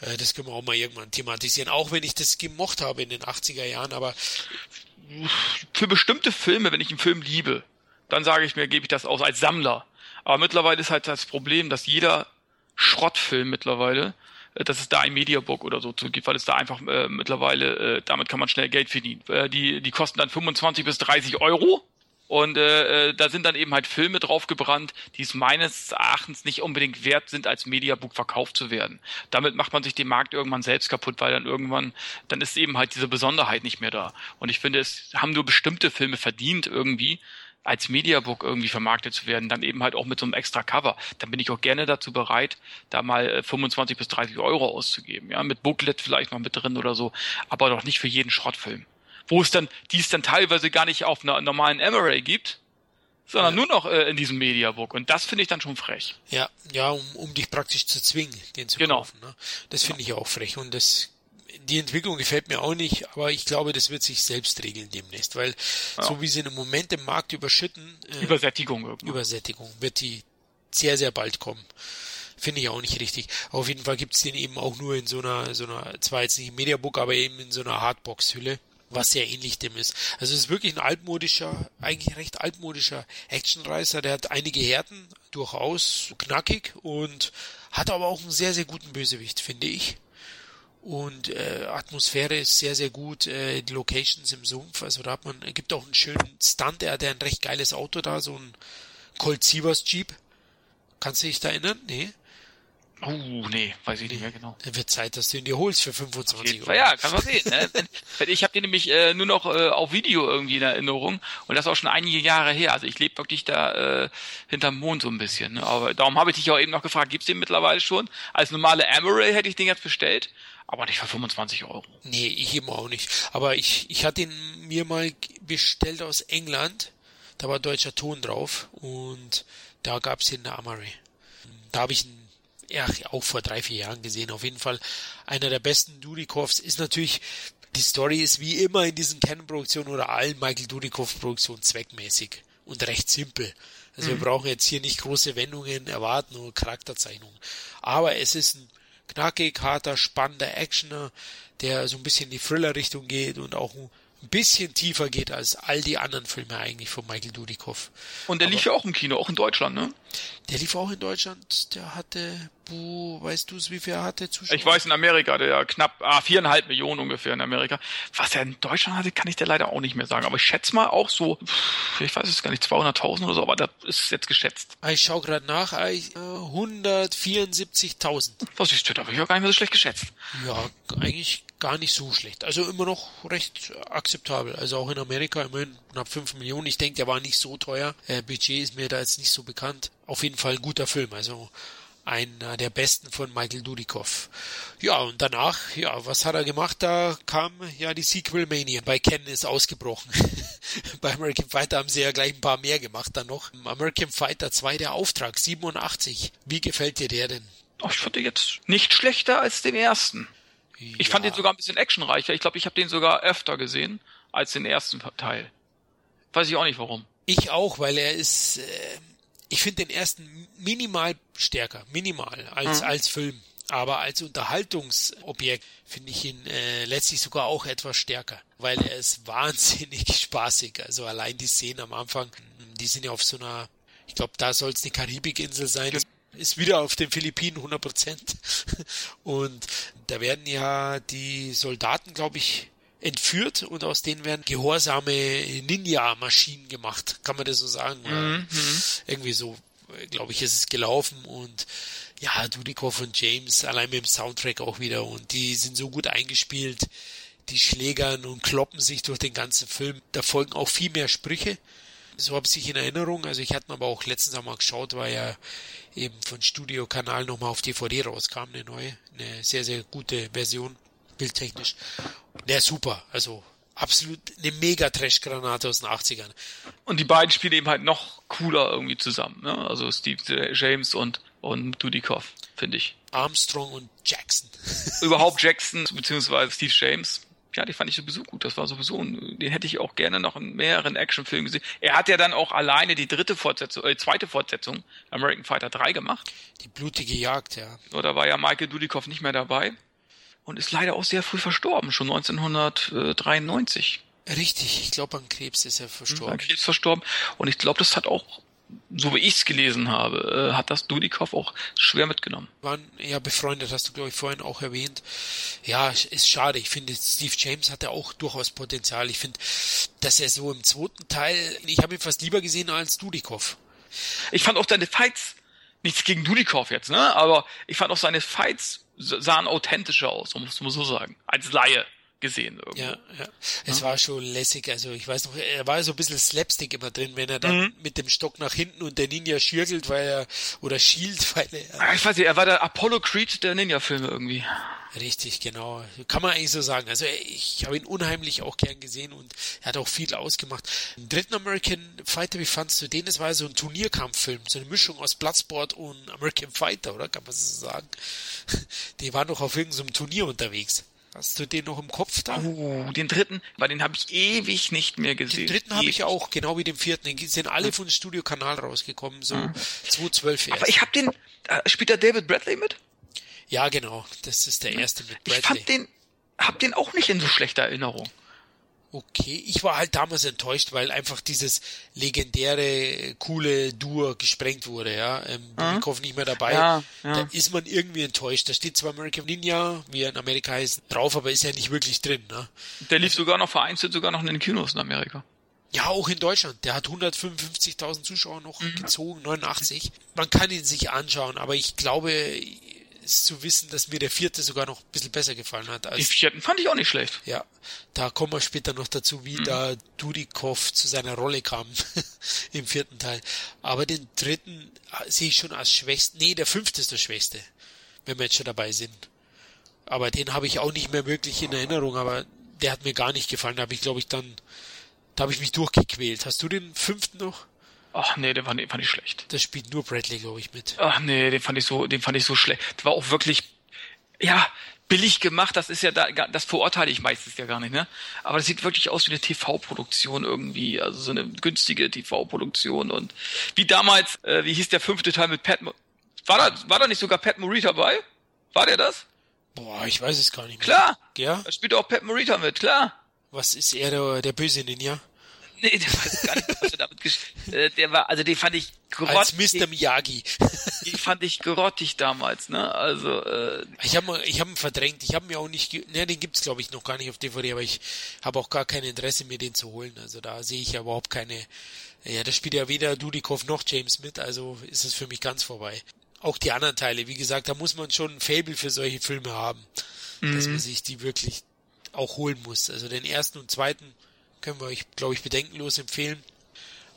Äh, das können wir auch mal irgendwann thematisieren. Auch wenn ich das gemocht habe in den 80er Jahren, aber für bestimmte Filme, wenn ich einen Film liebe, dann sage ich mir, gebe ich das aus als Sammler. Aber mittlerweile ist halt das Problem, dass jeder Schrottfilm mittlerweile, dass es da ein Mediabook oder so zu gibt, weil es da einfach äh, mittlerweile, äh, damit kann man schnell Geld verdienen. Äh, die, die kosten dann 25 bis 30 Euro und äh, äh, da sind dann eben halt Filme draufgebrannt, die es meines Erachtens nicht unbedingt wert sind, als Mediabook verkauft zu werden. Damit macht man sich den Markt irgendwann selbst kaputt, weil dann irgendwann, dann ist eben halt diese Besonderheit nicht mehr da. Und ich finde, es haben nur bestimmte Filme verdient irgendwie, als Mediabook irgendwie vermarktet zu werden, dann eben halt auch mit so einem extra Cover. Dann bin ich auch gerne dazu bereit, da mal 25 äh, bis 30 Euro auszugeben. Ja, mit Booklet vielleicht noch mit drin oder so, aber doch nicht für jeden Schrottfilm wo es dann, die es dann teilweise gar nicht auf einer normalen Emery gibt, sondern ja. nur noch äh, in diesem Mediabook. Und das finde ich dann schon frech. Ja, ja, um, um dich praktisch zu zwingen, den zu genau. kaufen. Ne? Das finde ich auch frech. Und das die Entwicklung gefällt mir auch nicht, aber ich glaube, das wird sich selbst regeln demnächst, weil ja. so wie sie im Moment im Markt überschütten, äh, Übersättigung, irgendwann. Übersättigung wird die sehr, sehr bald kommen. Finde ich auch nicht richtig. Auf jeden Fall gibt's den eben auch nur in so einer, so einer, zwar jetzt nicht im Mediabook, aber eben in so einer Hardbox-Hülle was sehr ähnlich dem ist. Also es ist wirklich ein altmodischer, eigentlich recht altmodischer Actionreißer. Der hat einige Härten, durchaus knackig und hat aber auch einen sehr, sehr guten Bösewicht, finde ich. Und äh, Atmosphäre ist sehr, sehr gut. Äh, die Locations im Sumpf, also da hat man, gibt auch einen schönen Stunt. Er hat ja ein recht geiles Auto da, so ein Colt Sievers Jeep. Kannst du dich da erinnern? Nee. Oh, nee, weiß ich nicht mehr genau. Dann wird Zeit, dass du ihn dir holst für 25 Euro. Ja, kann man sehen. Ne? ich habe den nämlich äh, nur noch äh, auf Video irgendwie in Erinnerung und das ist auch schon einige Jahre her. Also ich lebe wirklich da äh, hinterm Mond so ein bisschen. Ne? Aber darum habe ich dich auch eben noch gefragt, gibt's den mittlerweile schon? Als normale Amaray hätte ich den jetzt bestellt, aber nicht für 25 Euro. Nee, ich eben auch nicht. Aber ich, ich hatte ihn mir mal bestellt aus England. Da war deutscher Ton drauf und da gab's den in der Amaray. Da habe ich ihn ja, auch vor drei, vier Jahren gesehen. Auf jeden Fall einer der besten Dudikovs ist natürlich, die Story ist wie immer in diesen Canon-Produktionen oder allen Michael Dudikoff-Produktionen zweckmäßig und recht simpel. Also mhm. wir brauchen jetzt hier nicht große Wendungen erwarten oder Charakterzeichnungen. Aber es ist ein knackig, harter, spannender Actioner, der so ein bisschen in die Thriller-Richtung geht und auch ein ein bisschen tiefer geht als all die anderen Filme eigentlich von Michael Dudikoff. Und der lief ja auch im Kino, auch in Deutschland, ne? Der lief auch in Deutschland, der hatte, wo, weißt du es, wie viel er hatte Zuschauer? Ich weiß in Amerika, der knapp, ah, viereinhalb Millionen ungefähr in Amerika. Was er in Deutschland hatte, kann ich dir leider auch nicht mehr sagen. Aber ich schätze mal auch so, ich weiß es gar nicht, 200.000 oder so, aber das ist jetzt geschätzt. Ich schaue gerade nach, 174.000. Was ist das? Da habe ich auch gar nicht mehr so schlecht geschätzt. Ja, eigentlich gar nicht so schlecht. Also immer noch recht akzeptabel. Also auch in Amerika immerhin knapp 5 Millionen. Ich denke, der war nicht so teuer. Äh, Budget ist mir da jetzt nicht so bekannt. Auf jeden Fall ein guter Film. Also einer der besten von Michael Dudikoff. Ja, und danach, ja, was hat er gemacht? Da kam ja die Sequel Mania. Bei Ken ist ausgebrochen. Bei American Fighter haben sie ja gleich ein paar mehr gemacht dann noch. American Fighter 2, der Auftrag, 87. Wie gefällt dir der denn? Ich fand den jetzt nicht schlechter als den ersten. Ich fand den sogar ein bisschen actionreicher. Ich glaube, ich habe den sogar öfter gesehen als den ersten Teil. Weiß ich auch nicht warum. Ich auch, weil er ist, äh, ich finde den ersten minimal stärker, minimal als, mhm. als Film. Aber als Unterhaltungsobjekt finde ich ihn äh, letztlich sogar auch etwas stärker, weil er ist wahnsinnig spaßig. Also allein die Szenen am Anfang, die sind ja auf so einer, ich glaube, da soll es eine Karibikinsel sein ist wieder auf den Philippinen 100 Prozent. Und da werden ja die Soldaten, glaube ich, entführt und aus denen werden gehorsame Ninja-Maschinen gemacht. Kann man das so sagen? Mhm. Irgendwie so, glaube ich, ist es gelaufen und ja, Dudikoff und James allein mit dem Soundtrack auch wieder und die sind so gut eingespielt. Die schlägern und kloppen sich durch den ganzen Film. Da folgen auch viel mehr Sprüche so habe ich in Erinnerung. Also ich hatte aber auch letztens einmal geschaut, weil ja eben von Studio Kanal nochmal auf DVD rauskam, eine neue, eine sehr, sehr gute Version, bildtechnisch. Der ist super, also absolut eine mega Trash-Granate aus den 80ern. Und die beiden spielen eben halt noch cooler irgendwie zusammen, ne? Also Steve James und, und Dudikoff, finde ich. Armstrong und Jackson. Überhaupt Jackson, beziehungsweise Steve James ja, die fand ich sowieso gut. Das war sowieso, ein, den hätte ich auch gerne noch in mehreren Actionfilmen gesehen. Er hat ja dann auch alleine die dritte Fortsetzung, äh, zweite Fortsetzung, American Fighter 3 gemacht. Die blutige Jagd, ja. So, da war ja Michael Dudikoff nicht mehr dabei und ist leider auch sehr früh verstorben, schon 1993. Richtig, ich glaube an Krebs ist er verstorben. An Krebs verstorben und ich glaube, das hat auch so wie ich es gelesen habe, äh, hat das Dudikoff auch schwer mitgenommen. Waren ja befreundet, hast du glaube ich vorhin auch erwähnt. Ja, ist schade. Ich finde, Steve James hatte auch durchaus Potenzial. Ich finde, dass er so im zweiten Teil, ich habe ihn fast lieber gesehen als Dudikoff. Ich fand auch seine Fights, nichts gegen Dudikoff jetzt, ne? Aber ich fand auch seine Fights sahen authentischer aus, muss man so sagen, als Laie. Gesehen. Irgendwo. Ja, ja. Es ja. war schon lässig. Also ich weiß noch, er war so ein bisschen Slapstick immer drin, wenn er dann mhm. mit dem Stock nach hinten und der Ninja schirgelt, weil er oder schielt, weil er. Ah, ich weiß nicht, er war der Apollo Creed der Ninja-Filme irgendwie. Richtig, genau. Kann man eigentlich so sagen. Also ich habe ihn unheimlich auch gern gesehen und er hat auch viel ausgemacht. Im dritten American Fighter, wie fandst du den? Das war so ein Turnierkampffilm, so eine Mischung aus Bloodsport und American Fighter, oder? Kann man so sagen? Die waren doch auf irgendeinem Turnier unterwegs. Hast du den noch im Kopf da? Oh, den dritten, weil den habe ich ewig nicht mehr gesehen. Den dritten habe ich auch, genau wie den vierten. Die sind alle von Studio Kanal rausgekommen, so mhm. 2012 erst. Aber ich habe den, äh, spielt da David Bradley mit? Ja, genau. Das ist der erste mit Bradley. Ich fand den, hab den auch nicht in so schlechter Erinnerung. Okay, ich war halt damals enttäuscht, weil einfach dieses legendäre, coole Duo gesprengt wurde, ja. Ähm, Bubikow nicht mehr dabei. Ja, ja. Da ist man irgendwie enttäuscht. Da steht zwar American Ninja, wie er in Amerika heißt, drauf, aber ist ja nicht wirklich drin, ne? Der lief sogar noch vereinzelt sogar noch in den Kinos in Amerika. Ja, auch in Deutschland. Der hat 155.000 Zuschauer noch mhm. gezogen, 89. Man kann ihn sich anschauen, aber ich glaube, ist zu wissen, dass mir der vierte sogar noch ein bisschen besser gefallen hat. Als, Die vierten fand ich auch nicht schlecht. Ja, da kommen wir später noch dazu, wie mhm. da Dudikoff zu seiner Rolle kam im vierten Teil. Aber den dritten äh, sehe ich schon als schwächsten. Nee, der fünfte ist der schwächste, wenn wir jetzt schon dabei sind. Aber den habe ich auch nicht mehr wirklich in Erinnerung, aber der hat mir gar nicht gefallen. Da habe ich, glaube ich, dann, da habe ich mich durchgequält. Hast du den fünften noch? Ach nee, den fand, den fand ich schlecht. Das spielt nur Bradley, glaube ich, mit. Ach nee, den fand ich so, den fand ich so schlecht. Das war auch wirklich, ja, billig gemacht. Das ist ja da, das verurteile ich meistens ja gar nicht, ne? Aber das sieht wirklich aus wie eine TV-Produktion irgendwie, also so eine günstige TV-Produktion und wie damals, äh, wie hieß der fünfte Teil mit Pat? Mo war da, war da nicht sogar Pat Morita dabei? War der das? Boah, ich weiß es gar nicht mehr. Klar. Ja. Da spielt auch Pat Morita mit, klar. Was ist er der, der Böse Ninja? Nee, der weiß gar nicht, was er damit äh, Der war, also den fand ich grottig. Als Mr. Miyagi. den fand ich grottig damals, ne? Also, äh, Ich habe ich hab ihn verdrängt. Ich habe mir auch nicht, ne, den gibt's glaube ich noch gar nicht auf DVD, aber ich habe auch gar kein Interesse, mir den zu holen. Also da sehe ich ja überhaupt keine, ja, da spielt ja weder Dudikoff noch James mit, also ist es für mich ganz vorbei. Auch die anderen Teile, wie gesagt, da muss man schon ein Fable für solche Filme haben, mhm. dass man sich die wirklich auch holen muss. Also den ersten und zweiten können wir euch, glaube ich, bedenkenlos empfehlen.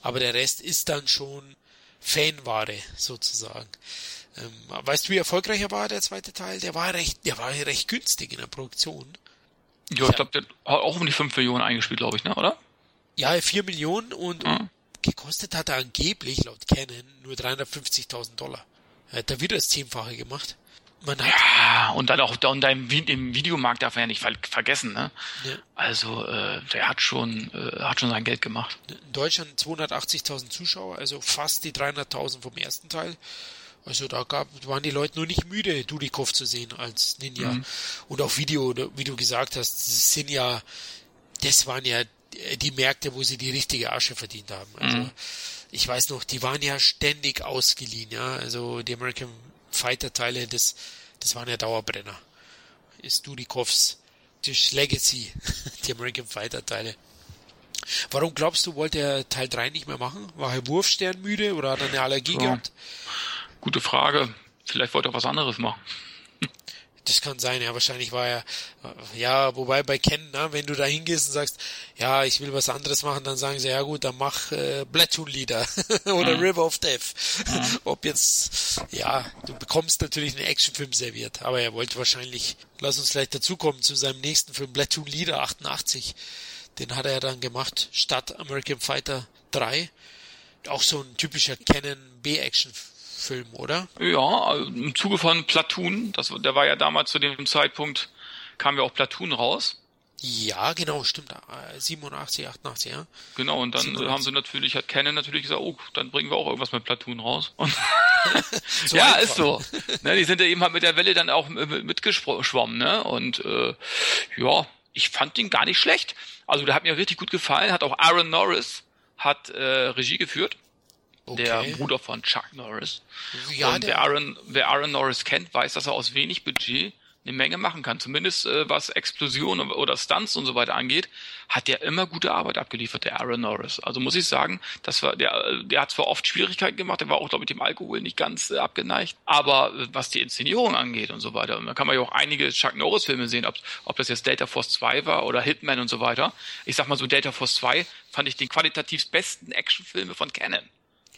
Aber der Rest ist dann schon Fanware, sozusagen. Ähm, weißt du, wie erfolgreicher war der zweite Teil? Der war recht, der war recht günstig in der Produktion. Ja, ich glaube, der hat auch um die 5 Millionen eingespielt, glaube ich, ne, oder? Ja, 4 Millionen und, mhm. gekostet hat er angeblich, laut Canon, nur 350.000 Dollar. Er hat da wieder das Zehnfache gemacht. Ja, und dann auch und im, im Videomarkt darf man ja nicht ver vergessen, ne? Ja. Also äh, der hat schon äh, hat schon sein Geld gemacht. In Deutschland 280.000 Zuschauer, also fast die 300.000 vom ersten Teil. Also da gab, waren die Leute nur nicht müde, Dudikoff zu sehen als Ninja. Mhm. Und auch Video, wie du gesagt hast, sind ja, das waren ja die Märkte, wo sie die richtige Asche verdient haben. Also mhm. ich weiß noch, die waren ja ständig ausgeliehen, ja. Also die American Fighter-Teile, das, das waren ja Dauerbrenner. Ist Dudikovs Tisch Legacy, die American Fighter-Teile. Warum glaubst du, wollte er Teil 3 nicht mehr machen? War er Wurfstern müde oder hat er eine Allergie ja. gehabt? Gute Frage. Vielleicht wollte er was anderes machen. Das kann sein, ja, wahrscheinlich war er, ja, wobei bei Ken, ne, wenn du da hingehst und sagst, ja, ich will was anderes machen, dann sagen sie, ja gut, dann mach äh, Platoon-Lieder oder mhm. River of Death. Mhm. Ob jetzt, ja, du bekommst natürlich einen Actionfilm serviert, aber er wollte wahrscheinlich, lass uns gleich dazukommen zu seinem nächsten Film, Platoon Leader 88. Den hat er dann gemacht, statt American Fighter 3. Auch so ein typischer Canon B-Action-Film Film, oder? Ja, im Zuge von Platoon, das, der war ja damals zu dem Zeitpunkt, kam ja auch Platoon raus. Ja, genau, stimmt. 87, 88, ja. Genau, und dann 87. haben sie natürlich, hat Canon natürlich gesagt, oh, dann bringen wir auch irgendwas mit Platoon raus. so ja, einfach. ist so. ne, die sind ja eben halt mit der Welle dann auch mitgeschwommen, ne? Und äh, ja, ich fand den gar nicht schlecht. Also der hat mir richtig gut gefallen, hat auch Aaron Norris hat äh, Regie geführt. Okay. Der Bruder von Chuck Norris. Ja, und wer Aaron, wer Aaron Norris kennt, weiß, dass er aus wenig Budget eine Menge machen kann. Zumindest äh, was Explosionen oder Stunts und so weiter angeht, hat der immer gute Arbeit abgeliefert, der Aaron Norris. Also muss ich sagen, das war der, der hat zwar oft Schwierigkeiten gemacht, der war auch glaube ich dem Alkohol nicht ganz äh, abgeneigt, aber äh, was die Inszenierung angeht und so weiter, und da kann man ja auch einige Chuck Norris Filme sehen, ob, ob das jetzt Delta Force 2 war oder Hitman und so weiter. Ich sag mal so Delta Force 2 fand ich den qualitativ besten Actionfilme von Canon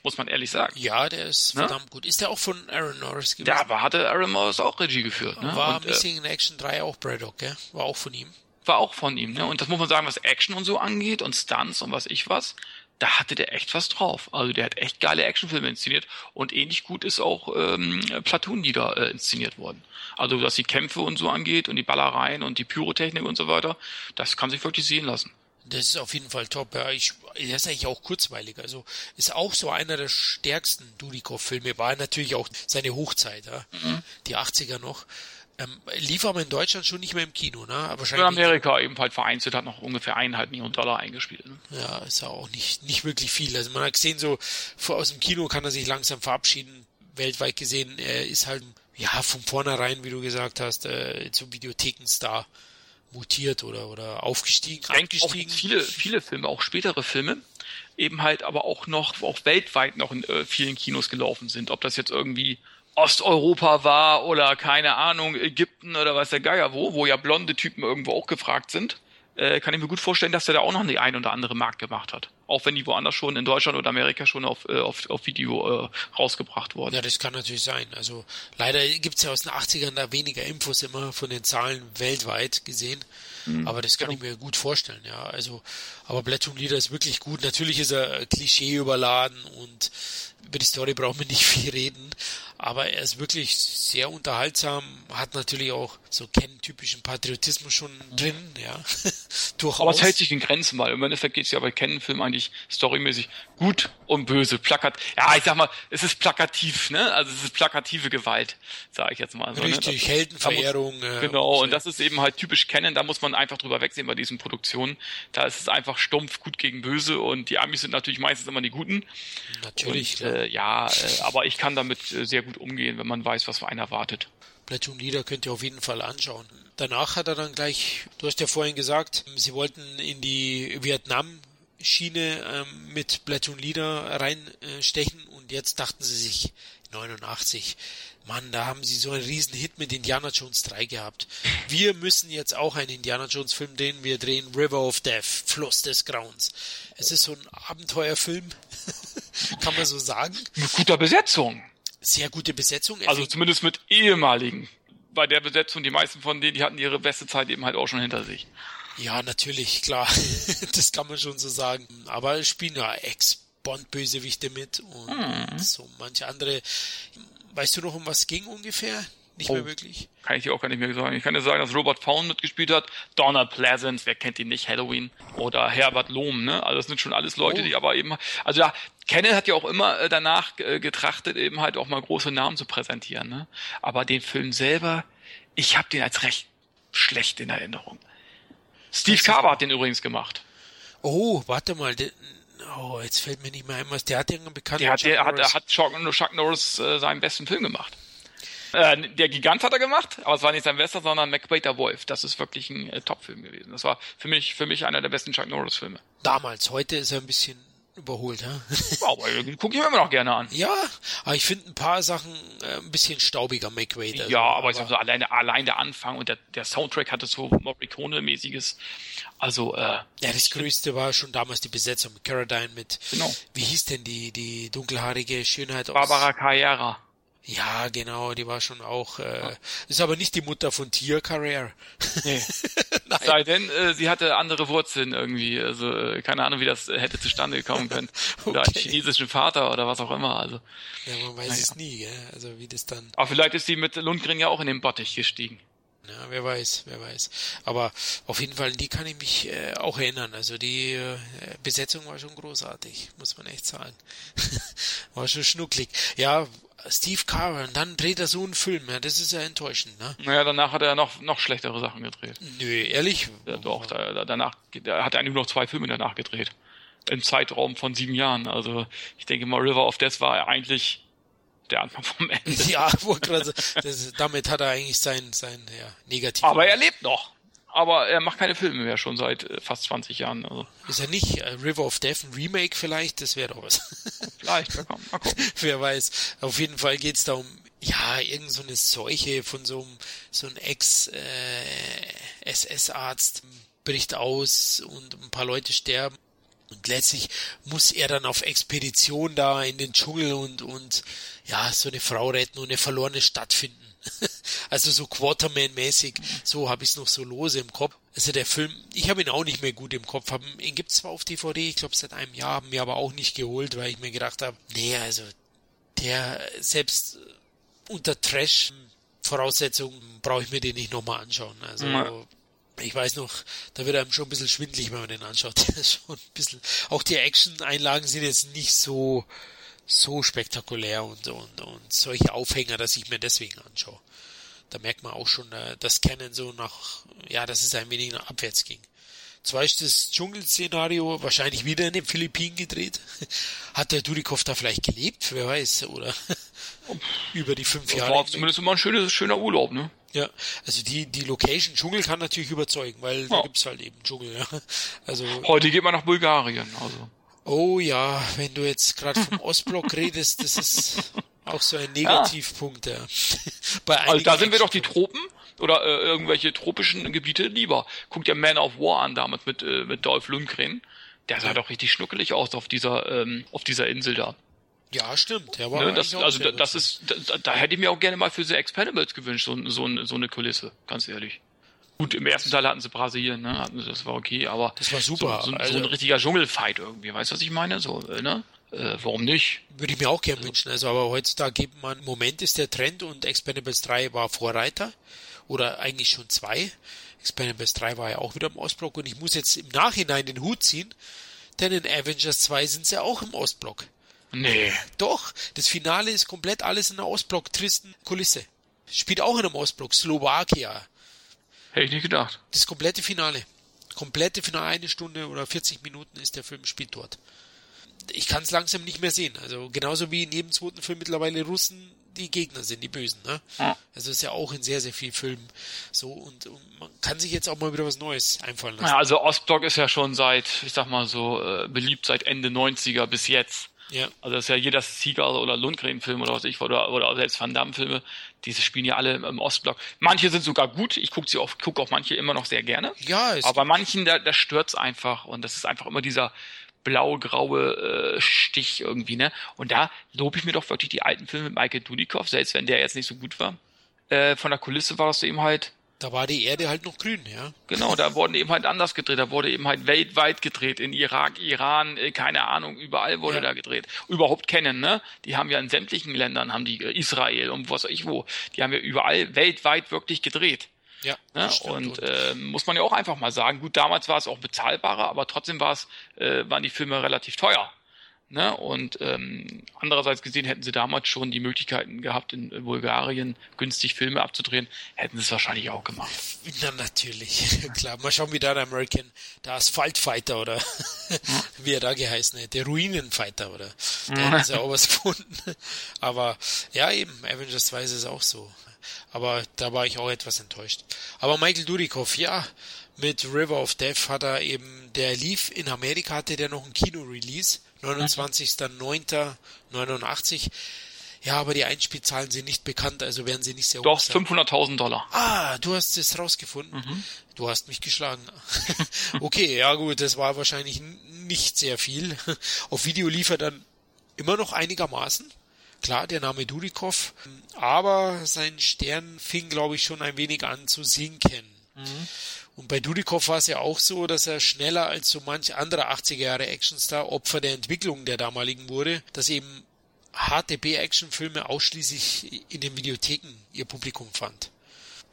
muss man ehrlich sagen. Ja, der ist ne? verdammt gut. Ist der auch von Aaron Norris gewesen? Ja, aber hatte Aaron Norris auch Regie geführt. Ne? War und, äh, Missing in Action 3 auch Braddock, gell? War auch von ihm. War auch von ihm, ne? Und das muss man sagen, was Action und so angeht und Stunts und was ich was, da hatte der echt was drauf. Also der hat echt geile Actionfilme inszeniert und ähnlich gut ist auch ähm, Platoon, die da äh, inszeniert wurden. Also was die Kämpfe und so angeht und die Ballereien und die Pyrotechnik und so weiter, das kann sich wirklich sehen lassen. Das ist auf jeden Fall top. Ja, ich, der ist eigentlich auch kurzweilig. Also ist auch so einer der stärksten Dudikoff-Filme. War natürlich auch seine Hochzeit, ja? Mhm. die 80er noch. Ähm, lief aber in Deutschland schon nicht mehr im Kino, ne? Aber in Amerika ebenfalls vereinzelt hat noch ungefähr eineinhalb Millionen Dollar eingespielt. Ne? Ja, ist ja auch nicht, nicht wirklich viel. Also man hat gesehen, so aus dem Kino kann er sich langsam verabschieden. Weltweit gesehen, er ist halt ja von vornherein, wie du gesagt hast, äh, zum Videothekenstar mutiert oder, oder aufgestiegen, angestiegen. viele, viele Filme, auch spätere Filme, eben halt aber auch noch, auch weltweit noch in äh, vielen Kinos gelaufen sind. Ob das jetzt irgendwie Osteuropa war oder keine Ahnung, Ägypten oder was der Geier wo, wo ja blonde Typen irgendwo auch gefragt sind äh, kann ich mir gut vorstellen, dass er da auch noch die ein oder andere Markt gemacht hat. Auch wenn die woanders schon in Deutschland oder Amerika schon auf, äh, auf, auf Video äh, rausgebracht wurden. Ja, das kann natürlich sein. Also leider gibt's ja aus den 80ern da weniger Infos immer von den Zahlen weltweit gesehen. Mhm. Aber das kann genau. ich mir gut vorstellen, ja. Also, aber Platoon Leader ist wirklich gut. Natürlich ist er Klischee überladen und über die Story brauchen wir nicht viel reden. Aber er ist wirklich sehr unterhaltsam, hat natürlich auch so Ken-typischen Patriotismus schon drin, ja. Durchaus. Aber es hält sich in Grenzen, weil im Endeffekt geht es ja bei Ken-Filmen eigentlich storymäßig gut und böse. Plakat, ja, ich sag mal, es ist plakativ, ne? Also es ist plakative Gewalt, sage ich jetzt mal. So, ne? Richtig, ne? Heldenverehrung. Muss, genau, und das ist eben halt typisch Kennen, da muss man einfach drüber wegsehen bei diesen Produktionen. Da ist es einfach stumpf gut gegen böse und die Amis sind natürlich meistens immer die Guten. Natürlich. Und, äh, ja, äh, aber ich kann damit äh, sehr gut umgehen, wenn man weiß, was für einen erwartet. Platoon Leader könnt ihr auf jeden Fall anschauen. Danach hat er dann gleich, du hast ja vorhin gesagt, sie wollten in die Vietnam Schiene ähm, mit Platoon Leader reinstechen äh, und jetzt dachten sie sich 89, Mann, da haben sie so einen riesen Hit mit Indiana Jones 3 gehabt. Wir müssen jetzt auch einen Indiana Jones Film drehen. Wir drehen River of Death, Fluss des Grauens. Es ist so ein Abenteuerfilm, kann man so sagen. Mit guter Besetzung. Sehr gute Besetzung. Also zumindest mit ehemaligen. Bei der Besetzung, die meisten von denen, die hatten ihre beste Zeit eben halt auch schon hinter sich. Ja, natürlich, klar. das kann man schon so sagen. Aber spielen ja Ex-Bond-Bösewichte mit und hm. so manche andere. Weißt du noch, um was ging ungefähr? Nicht oh, mehr wirklich. Kann ich dir auch gar nicht mehr sagen. Ich kann dir sagen, dass Robert Fawn mitgespielt hat, Donald Pleasant, wer kennt ihn nicht, Halloween, oder Herbert Lohm, ne? Also das sind schon alles Leute, oh. die aber eben, also ja, Kenneth hat ja auch immer äh, danach äh, getrachtet, eben halt auch mal große Namen zu präsentieren, ne? Aber den Film selber, ich habe den als recht schlecht in Erinnerung. Steve Carver hat den übrigens gemacht. Oh, warte mal. Der, oh, jetzt fällt mir nicht mehr ein, was der hat irgendeinen bekannten. Der hat, der hat, der hat Chuck, Chuck Norris äh, seinen besten Film gemacht. Äh, der Gigant hat er gemacht, aber es war nicht sein bester, sondern McBait der Wolf. Das ist wirklich ein äh, Top-Film gewesen. Das war für mich, für mich einer der besten Chuck Norris-Filme. Damals, heute ist er ein bisschen überholt, ja. aber gucke ich mir immer noch gerne an. Ja, aber ich finde ein paar Sachen äh, ein bisschen staubiger, McWade. Also, ja, aber, aber ich sag so, alleine, allein der Anfang und der, der Soundtrack hatte so Morricone-mäßiges. Also, äh. Ja, das Größte war schon damals die Besetzung mit Caradine mit, genau. wie hieß denn die, die dunkelhaarige Schönheit aus? Barbara Carrera. Ja, genau, die war schon auch, äh, ist aber nicht die Mutter von Tia Carrere. Nee. Sei denn, äh, sie hatte andere Wurzeln irgendwie, also äh, keine Ahnung, wie das hätte zustande kommen können. okay. Oder einen chinesischen Vater oder was auch immer, also. Ja, man weiß naja. es nie, gell? also wie das dann. Aber vielleicht ist sie mit Lundgren ja auch in den Bottich gestiegen. Ja, wer weiß, wer weiß. Aber auf jeden Fall, die kann ich mich äh, auch erinnern. Also die äh, Besetzung war schon großartig, muss man echt sagen. war schon schnucklig. Ja, Steve Carell, und dann dreht er so einen Film, ja, das ist ja enttäuschend, ne? Naja, danach hat er noch, noch schlechtere Sachen gedreht. Nö, ehrlich? Ja, doch, da, danach, da hat er eigentlich nur noch zwei Filme danach gedreht. Im Zeitraum von sieben Jahren. Also, ich denke mal, River of Death war eigentlich der Anfang vom Ende. Ja, grad, das, damit hat er eigentlich sein, sein ja, negativ. Aber er lebt noch. Aber er macht keine Filme mehr schon seit äh, fast 20 Jahren. Also. Ist er nicht? Äh, River of Death, ein Remake vielleicht? Das wäre doch was. Vielleicht, mal gucken. Mal gucken. Wer weiß. Auf jeden Fall geht's da um, ja, irgend so eine Seuche von so einem, so einem Ex-SS-Arzt äh, bricht aus und ein paar Leute sterben. Und letztlich muss er dann auf Expedition da in den Dschungel und, und ja, so eine Frau retten und eine verlorene Stadt finden. also so Quaterman-mäßig, so habe ich es noch so lose im Kopf. Also der Film, ich habe ihn auch nicht mehr gut im Kopf. Hab, ihn gibt's zwar auf DVD, ich glaube seit einem Jahr, haben mir aber auch nicht geholt, weil ich mir gedacht habe, nee, also der selbst unter Trash-Voraussetzungen brauche ich mir den nicht nochmal anschauen. Also mhm ich weiß noch, da wird einem schon ein bisschen schwindlig, wenn man den anschaut. schon ein bisschen, auch die Action-Einlagen sind jetzt nicht so, so spektakulär und, und, und solche Aufhänger, dass ich mir deswegen anschaue. Da merkt man auch schon, äh, dass Canon so nach, ja, dass es ein wenig nach abwärts ging. Zwar ist das Dschungelszenario wahrscheinlich wieder in den Philippinen gedreht. Hat der Durikov da vielleicht gelebt? Wer weiß, oder? Über die fünf das Jahre. War zumindest immer ein schönes, schöner Urlaub, ne? Ja, also die, die Location Dschungel kann natürlich überzeugen, weil ja. da gibt's halt eben Dschungel, ja. Also. Heute geht man nach Bulgarien, also. Oh ja, wenn du jetzt gerade vom Ostblock redest, das ist auch so ein Negativpunkt, ja. Bei also da sind wir doch die Tropen oder äh, irgendwelche tropischen Gebiete lieber. Guckt ja Man of War an damals mit, äh, mit Dolph Lundgren. Der sah ja. doch richtig schnuckelig aus auf dieser, ähm, auf dieser Insel da. Ja, stimmt. Der war ne, das, also da, das ist, da, da, hätte ich mir auch gerne mal für The Expendables gewünscht, so, so, so eine Kulisse, ganz ehrlich. Gut, im ersten Teil hatten sie Brasilien, ne? Hatten sie, das war okay, aber das war super. So, so, also, so ein richtiger Dschungelfight irgendwie, weißt du, was ich meine? So, äh, ne? Äh, warum nicht? Würde ich mir auch gerne also. wünschen. Also, aber heutzutage gibt man, im Moment ist der Trend und Expendables 3 war Vorreiter. Oder eigentlich schon zwei. Expendables 3 war ja auch wieder im Ostblock und ich muss jetzt im Nachhinein den Hut ziehen, denn in Avengers 2 sind sie auch im Ostblock. Nee. Doch, das Finale ist komplett alles in der Ostblock-tristen Kulisse. Spielt auch in einem Ostblock, Slowakia. Hätte ich nicht gedacht. Das komplette Finale. Komplette Finale, eine Stunde oder 40 Minuten ist der Film spielt dort. Ich kann es langsam nicht mehr sehen. Also genauso wie in jedem zweiten Film mittlerweile Russen die Gegner sind, die Bösen. Ne? Ja. Also ist ja auch in sehr, sehr vielen Filmen so und, und, man kann sich jetzt auch mal wieder was Neues einfallen lassen. Ja, also Ostblock ist ja schon seit, ich sag mal so, äh, beliebt seit Ende 90er bis jetzt. Ja. Also das ist ja jeder Seagal oder Lundgren-Film oder was ich oder, oder selbst Van Damme-Filme, diese spielen ja alle im Ostblock. Manche sind sogar gut, ich gucke sie auch, gucke auch manche immer noch sehr gerne. Ja, ist aber bei manchen, da, da stört's einfach und das ist einfach immer dieser blau-graue äh, Stich irgendwie, ne? Und da lobe ich mir doch wirklich die alten Filme mit Michael Dudikoff, selbst wenn der jetzt nicht so gut war. Äh, von der Kulisse war das eben halt da war die Erde halt noch grün, ja. Genau, da wurden eben halt anders gedreht. Da wurde eben halt weltweit gedreht. In Irak, Iran, äh, keine Ahnung, überall wurde ja. da gedreht. Überhaupt kennen, ne? Die haben ja in sämtlichen Ländern, haben die äh, Israel und was weiß ich wo, die haben ja überall weltweit wirklich gedreht. Ja. Ne? Und äh, muss man ja auch einfach mal sagen, gut, damals war es auch bezahlbarer, aber trotzdem war es, äh, waren die Filme relativ teuer. Ne? Und ähm, andererseits gesehen hätten sie damals schon die Möglichkeiten gehabt, in Bulgarien günstig Filme abzudrehen, hätten sie es wahrscheinlich auch gemacht. Na natürlich, klar. Mal schauen, wie da der American, der Asphaltfighter oder wie er da geheißen hat, der Ruinenfighter oder der hat ja auch was gefunden. Aber ja, eben, Avengers 2 ist es auch so. Aber da war ich auch etwas enttäuscht. Aber Michael Dudikoff, ja, mit River of Death hat er eben, der lief in Amerika, hatte der noch ein Kino-Release 29.09.89. Ja, aber die Einspielzahlen sind nicht bekannt, also werden sie nicht sehr hoch sein. Doch, 500.000 Dollar. Ah, du hast es rausgefunden. Mhm. Du hast mich geschlagen. okay, ja gut, das war wahrscheinlich nicht sehr viel. Auf Video lief er dann immer noch einigermaßen. Klar, der Name Dudikov, aber sein Stern fing, glaube ich, schon ein wenig an zu sinken. Mhm. Und bei Dudikoff war es ja auch so, dass er schneller als so manch anderer 80er Jahre Actionstar Opfer der Entwicklung der damaligen wurde, dass eben harte B-Action-Filme ausschließlich in den Videotheken ihr Publikum fand.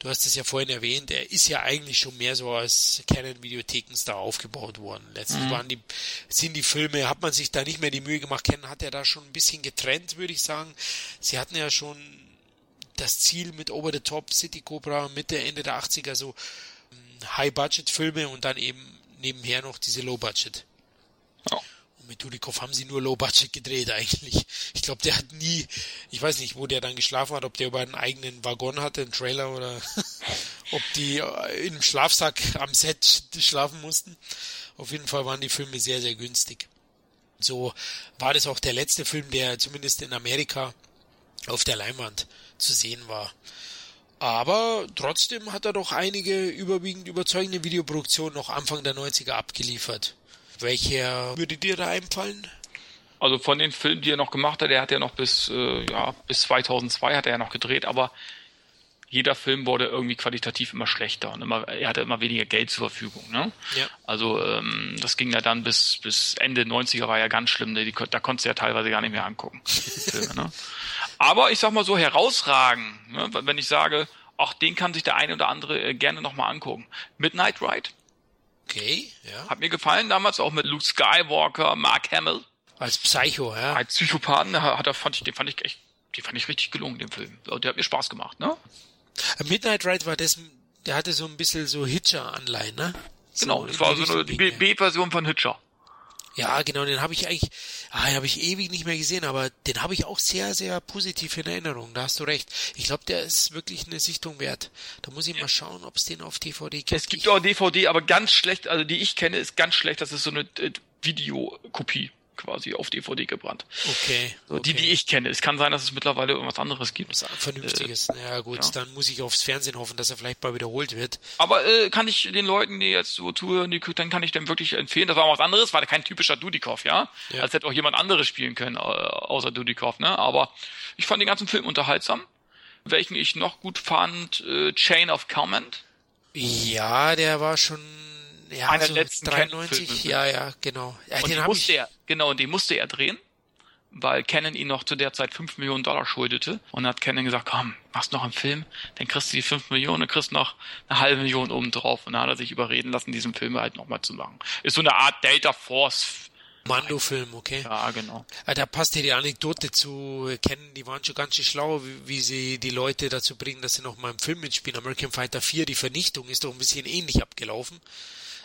Du hast es ja vorhin erwähnt, er ist ja eigentlich schon mehr so als Canon-Videothekenstar aufgebaut worden. Letztlich mhm. waren die, sind die Filme, hat man sich da nicht mehr die Mühe gemacht, Canon hat er da schon ein bisschen getrennt, würde ich sagen. Sie hatten ja schon das Ziel mit Over the Top, City Cobra, Mitte, Ende der 80er, so High-Budget-Filme und dann eben nebenher noch diese Low-Budget. Oh. Und mit Dudikoff haben sie nur Low Budget gedreht eigentlich. Ich glaube, der hat nie, ich weiß nicht, wo der dann geschlafen hat, ob der über einen eigenen Waggon hatte, einen Trailer oder ob die äh, im Schlafsack am Set schlafen mussten. Auf jeden Fall waren die Filme sehr, sehr günstig. So war das auch der letzte Film, der zumindest in Amerika auf der Leinwand zu sehen war. Aber trotzdem hat er doch einige überwiegend überzeugende Videoproduktionen noch Anfang der 90er abgeliefert. Welcher würde dir da einfallen? Also von den Filmen, die er noch gemacht hat, er hat ja noch bis, äh, ja, bis 2002 hat er ja noch gedreht, aber jeder Film wurde irgendwie qualitativ immer schlechter und immer, er hatte immer weniger Geld zur Verfügung. Ne? Ja. Also ähm, das ging ja dann bis, bis Ende 90er war ja ganz schlimm. Die, da konntest du ja teilweise gar nicht mehr angucken. Filme, ne? Aber ich sag mal so herausragen, ne? wenn ich sage, ach, den kann sich der eine oder andere äh, gerne nochmal angucken. Midnight Ride. Okay, ja. Hat mir gefallen damals auch mit Luke Skywalker, Mark Hamill. Als Psycho, ja. Als Psychopathen hat er, fand ich, den fand ich echt, den fand ich richtig gelungen, den Film. Der hat mir Spaß gemacht, ne? Midnight Ride war das, der hatte so ein bisschen so Hitcher-Anleihen, ne? So genau, das war so eine B-Version von Hitcher. Ja, genau, den habe ich eigentlich, ah, den habe ich ewig nicht mehr gesehen, aber den habe ich auch sehr, sehr positiv in Erinnerung. Da hast du recht. Ich glaube, der ist wirklich eine Sichtung wert. Da muss ich mal schauen, ob es den auf DVD gibt. Es gibt auch DVD, aber ganz schlecht, also die ich kenne, ist ganz schlecht. Das ist so eine äh, Videokopie quasi auf DVD gebrannt. Okay, so, Die, die ich kenne. Es kann sein, dass es mittlerweile irgendwas anderes gibt. Was Vernünftiges. Äh, ja gut, ja. dann muss ich aufs Fernsehen hoffen, dass er vielleicht mal wiederholt wird. Aber äh, kann ich den Leuten, die jetzt so zuhören, die, dann kann ich dem wirklich empfehlen. Das war was anderes, war kein typischer Dudikoff, ja? ja. Als hätte auch jemand anderes spielen können, äh, außer Dudikoff, ne? Aber ich fand den ganzen Film unterhaltsam. Welchen ich noch gut fand, äh, Chain of Command. Ja, der war schon ja, einer so letzten 93, ja, ja, genau. Ja, und den musste ich... er, genau, und den musste er drehen, weil Canon ihn noch zu der Zeit 5 Millionen Dollar schuldete. Und dann hat Canon gesagt, komm, machst noch einen Film, dann kriegst du die 5 Millionen, dann kriegst noch eine halbe Million oben drauf. Und dann hat er sich überreden lassen, diesen Film halt nochmal zu machen. Ist so eine Art Delta Force Mando-Film, okay. Ja, genau. Ah, da passt ja die Anekdote zu kennen, die waren schon ganz schön schlau, wie, wie, sie die Leute dazu bringen, dass sie noch mal im Film mitspielen. American Fighter 4, die Vernichtung ist doch ein bisschen ähnlich abgelaufen.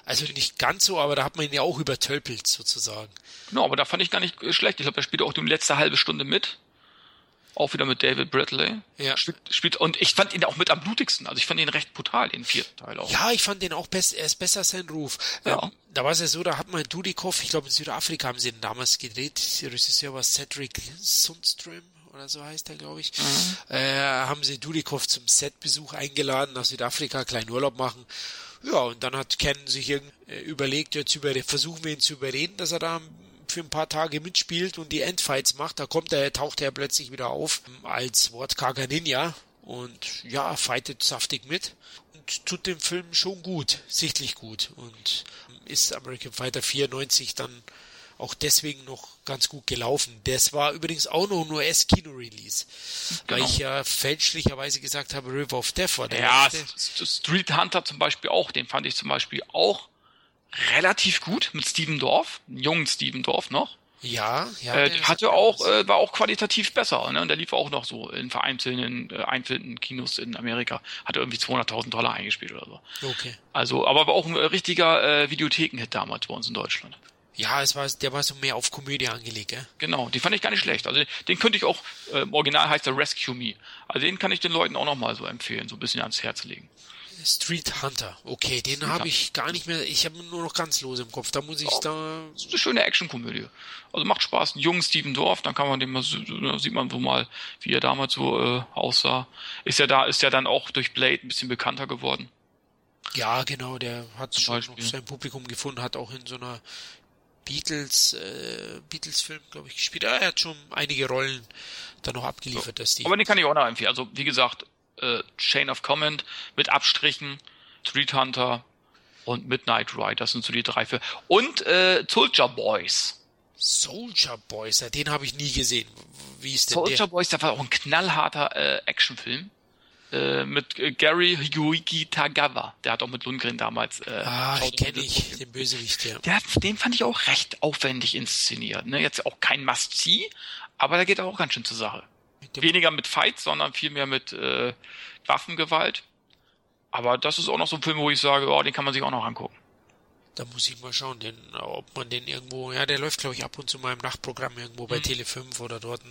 Also nicht ganz so, aber da hat man ihn ja auch übertölpelt sozusagen. Genau, aber da fand ich gar nicht schlecht. Ich glaube, er spielt auch die letzte halbe Stunde mit. Auch wieder mit David Bradley. Ja. Spielt, spielt, und ich fand ihn auch mit am blutigsten. Also ich fand ihn recht brutal, den vierten Teil auch. Ja, ich fand den auch best, er ist besser sein Ruf. Ja. Ähm, da war es ja so, da hat man Dudikoff, ich glaube in Südafrika haben sie ihn damals gedreht. Der Regisseur war Cedric Sundström oder so heißt er, glaube ich. Mhm. Äh, haben sie Dudikoff zum Setbesuch eingeladen, nach Südafrika, kleinen Urlaub machen. Ja, und dann hat Ken sich äh, überlegt, jetzt über, versuchen wir ihn zu überreden, dass er da für ein paar Tage mitspielt und die Endfights macht. Da kommt er, taucht er plötzlich wieder auf als wortkarger Ninja und ja, fightet saftig mit und tut dem Film schon gut, sichtlich gut und ist American Fighter 94 dann auch deswegen noch ganz gut gelaufen. Das war übrigens auch noch ein US-Kino-Release, genau. weil ich ja fälschlicherweise gesagt habe, River of Death war der Ja, letzte. Street Hunter zum Beispiel auch, den fand ich zum Beispiel auch relativ gut mit Steven Dorf, jungen Steven Dorf noch. Ja, ja. Äh, hatte auch, äh, war auch qualitativ besser, ne? Und der lief auch noch so in vereinzelten, äh, einzelnen Kinos in Amerika. Hatte irgendwie 200.000 Dollar eingespielt oder so. Okay. Also, aber war auch ein richtiger äh, Videotheken-Hit damals bei uns in Deutschland. Ja, es war, der war so mehr auf Komödie angelegt, gell? Genau, die fand ich gar nicht schlecht. Also den könnte ich auch, äh, im Original heißt der Rescue Me. Also den kann ich den Leuten auch nochmal so empfehlen, so ein bisschen ans Herz legen. Street Hunter, okay, den habe ich gar nicht mehr, ich habe nur noch ganz los im Kopf, da muss ich oh, da... Das ist eine schöne Actionkomödie. Also macht Spaß, ein jungen Steven Dorf, dann kann man den mal, da sieht man so mal, wie er damals so äh, aussah. Ist ja da, ist ja dann auch durch Blade ein bisschen bekannter geworden. Ja, genau, der hat schon noch sein Publikum gefunden, hat auch in so einer Beatles, äh, Beatles-Film, glaube ich, gespielt. er hat schon einige Rollen da noch abgeliefert, so. dass die. Aber den kann ich auch noch empfehlen. Also, wie gesagt, äh, Chain of Command mit Abstrichen, Street Hunter und Midnight Ride, das sind so die drei Filme. Und äh, Soldier Boys. Soldier Boys, ja, den habe ich nie gesehen. Wie ist denn Soldier der? Boys, der war auch ein knallharter äh, Actionfilm. Äh, mit Gary Higuiki Tagawa. Der hat auch mit Lundgren damals. Äh, ah, kenne ich, den Bösewicht, ja. Der, den fand ich auch recht aufwendig inszeniert. Ne? Jetzt auch kein Must-See, aber da geht auch ganz schön zur Sache. Mit Weniger mit Fights, sondern vielmehr mit äh, Waffengewalt. Aber das ist auch noch so ein Film, wo ich sage, oh, den kann man sich auch noch angucken. Da muss ich mal schauen, den, ob man den irgendwo, ja, der läuft glaube ich ab und zu mal im Nachtprogramm irgendwo bei mhm. Tele 5 oder dort.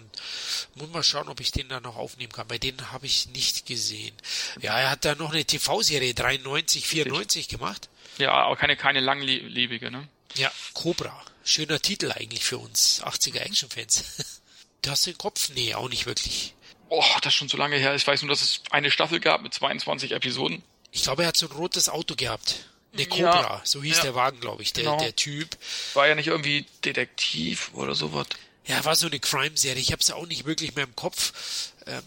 Muss mal schauen, ob ich den da noch aufnehmen kann. Bei denen habe ich nicht gesehen. Ja, er hat da noch eine TV-Serie 93, 94 gemacht. Ja, aber keine, keine langlebige, ne? Ja, Cobra. Schöner Titel eigentlich für uns 80er Action-Fans. du hast den Kopf? Nee, auch nicht wirklich. Oh, das ist schon so lange her. Ich weiß nur, dass es eine Staffel gab mit 22 Episoden. Ich glaube, er hat so ein rotes Auto gehabt. Eine Cobra, ja, so hieß ja. der Wagen, glaube ich, der, genau. der Typ. War ja nicht irgendwie Detektiv oder sowas. Ja, war so eine Crime-Serie. Ich habe es auch nicht wirklich mehr im Kopf. Ähm,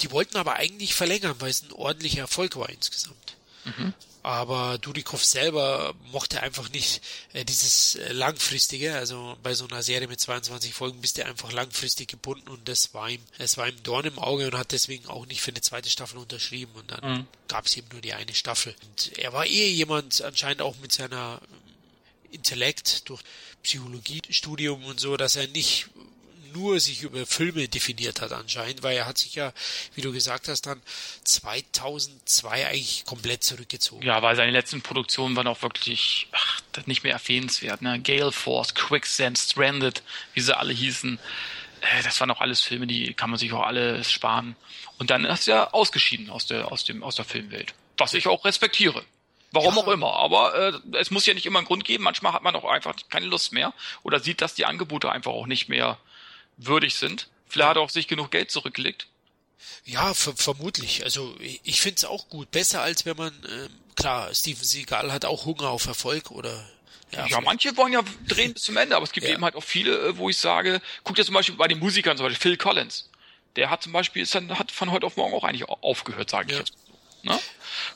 die wollten aber eigentlich verlängern, weil es ein ordentlicher Erfolg war insgesamt. Mhm. Aber Dudikoff selber mochte einfach nicht äh, dieses äh, langfristige, also bei so einer Serie mit 22 Folgen bist du einfach langfristig gebunden und das war ihm, es war ihm Dorn im Auge und hat deswegen auch nicht für eine zweite Staffel unterschrieben und dann mhm. gab es eben nur die eine Staffel. Und er war eh jemand anscheinend auch mit seiner Intellekt durch Psychologiestudium und so, dass er nicht nur sich über Filme definiert hat anscheinend, weil er hat sich ja, wie du gesagt hast, dann 2002 eigentlich komplett zurückgezogen. Ja, weil seine letzten Produktionen waren auch wirklich ach, nicht mehr erwähnenswert. Ne? Gale Force, Quicksand, Stranded, wie sie alle hießen. Äh, das waren auch alles Filme, die kann man sich auch alle sparen. Und dann ist er ausgeschieden aus der, aus dem, aus der Filmwelt. Was ich auch respektiere. Warum ja. auch immer. Aber äh, es muss ja nicht immer einen Grund geben. Manchmal hat man auch einfach keine Lust mehr oder sieht, dass die Angebote einfach auch nicht mehr würdig sind. Vielleicht hat er auch sich genug Geld zurückgelegt. Ja, vermutlich. Also ich finde es auch gut. Besser als wenn man, äh, klar, Steven Seagal hat auch Hunger auf Erfolg oder ja, ja manche wollen ja drehen bis zum Ende, aber es gibt ja. eben halt auch viele, äh, wo ich sage, guck dir zum Beispiel bei den Musikern zum Beispiel Phil Collins. Der hat zum Beispiel, ist dann, hat von heute auf morgen auch eigentlich aufgehört, sage ich ja. jetzt. Ne?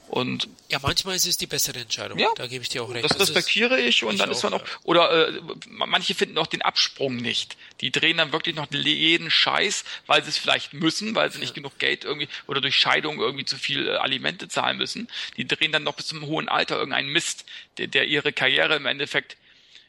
Und ja, manchmal ist es die bessere Entscheidung. Ja, da gebe ich dir auch recht. Das respektiere ich und dann ist man auch, oder äh, manche finden auch den Absprung nicht. Die drehen dann wirklich noch jeden Scheiß, weil sie es vielleicht müssen, weil sie nicht genug Geld irgendwie oder durch Scheidung irgendwie zu viel äh, Alimente zahlen müssen. Die drehen dann noch bis zum hohen Alter irgendeinen Mist, der, der ihre Karriere im Endeffekt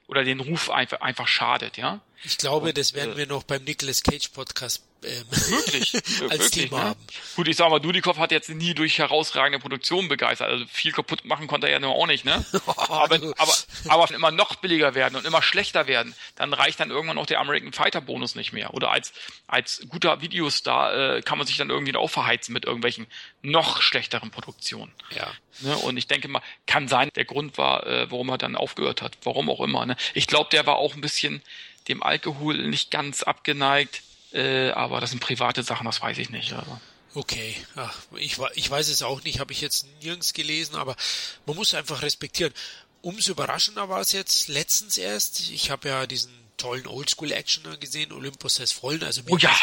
oder den Ruf einfach, einfach schadet, ja. Ich glaube, und, das werden äh, wir noch beim Nicolas Cage Podcast ähm, möglich, als wirklich, Thema ne? haben. Gut, ich sag mal, Dudikoff hat jetzt nie durch herausragende Produktion begeistert. Also viel kaputt machen konnte er ja nur auch nicht, ne? aber, aber, aber immer noch billiger werden und immer schlechter werden, dann reicht dann irgendwann auch der American Fighter Bonus nicht mehr. Oder als, als guter Videostar äh, kann man sich dann irgendwie auch verheizen mit irgendwelchen noch schlechteren Produktionen. Ja. Ne? Und ich denke mal, kann sein, der Grund war, äh, warum er dann aufgehört hat. Warum auch immer. Ne? Ich glaube, der war auch ein bisschen dem Alkohol nicht ganz abgeneigt äh, aber das sind private Sachen, das weiß ich nicht. Also. Okay, Ach, ich, ich weiß es auch nicht, habe ich jetzt nirgends gelesen, aber man muss einfach respektieren. Umso überraschender war es jetzt letztens erst. Ich habe ja diesen tollen Oldschool-Actioner gesehen, Olympus has fallen. Also oh ja.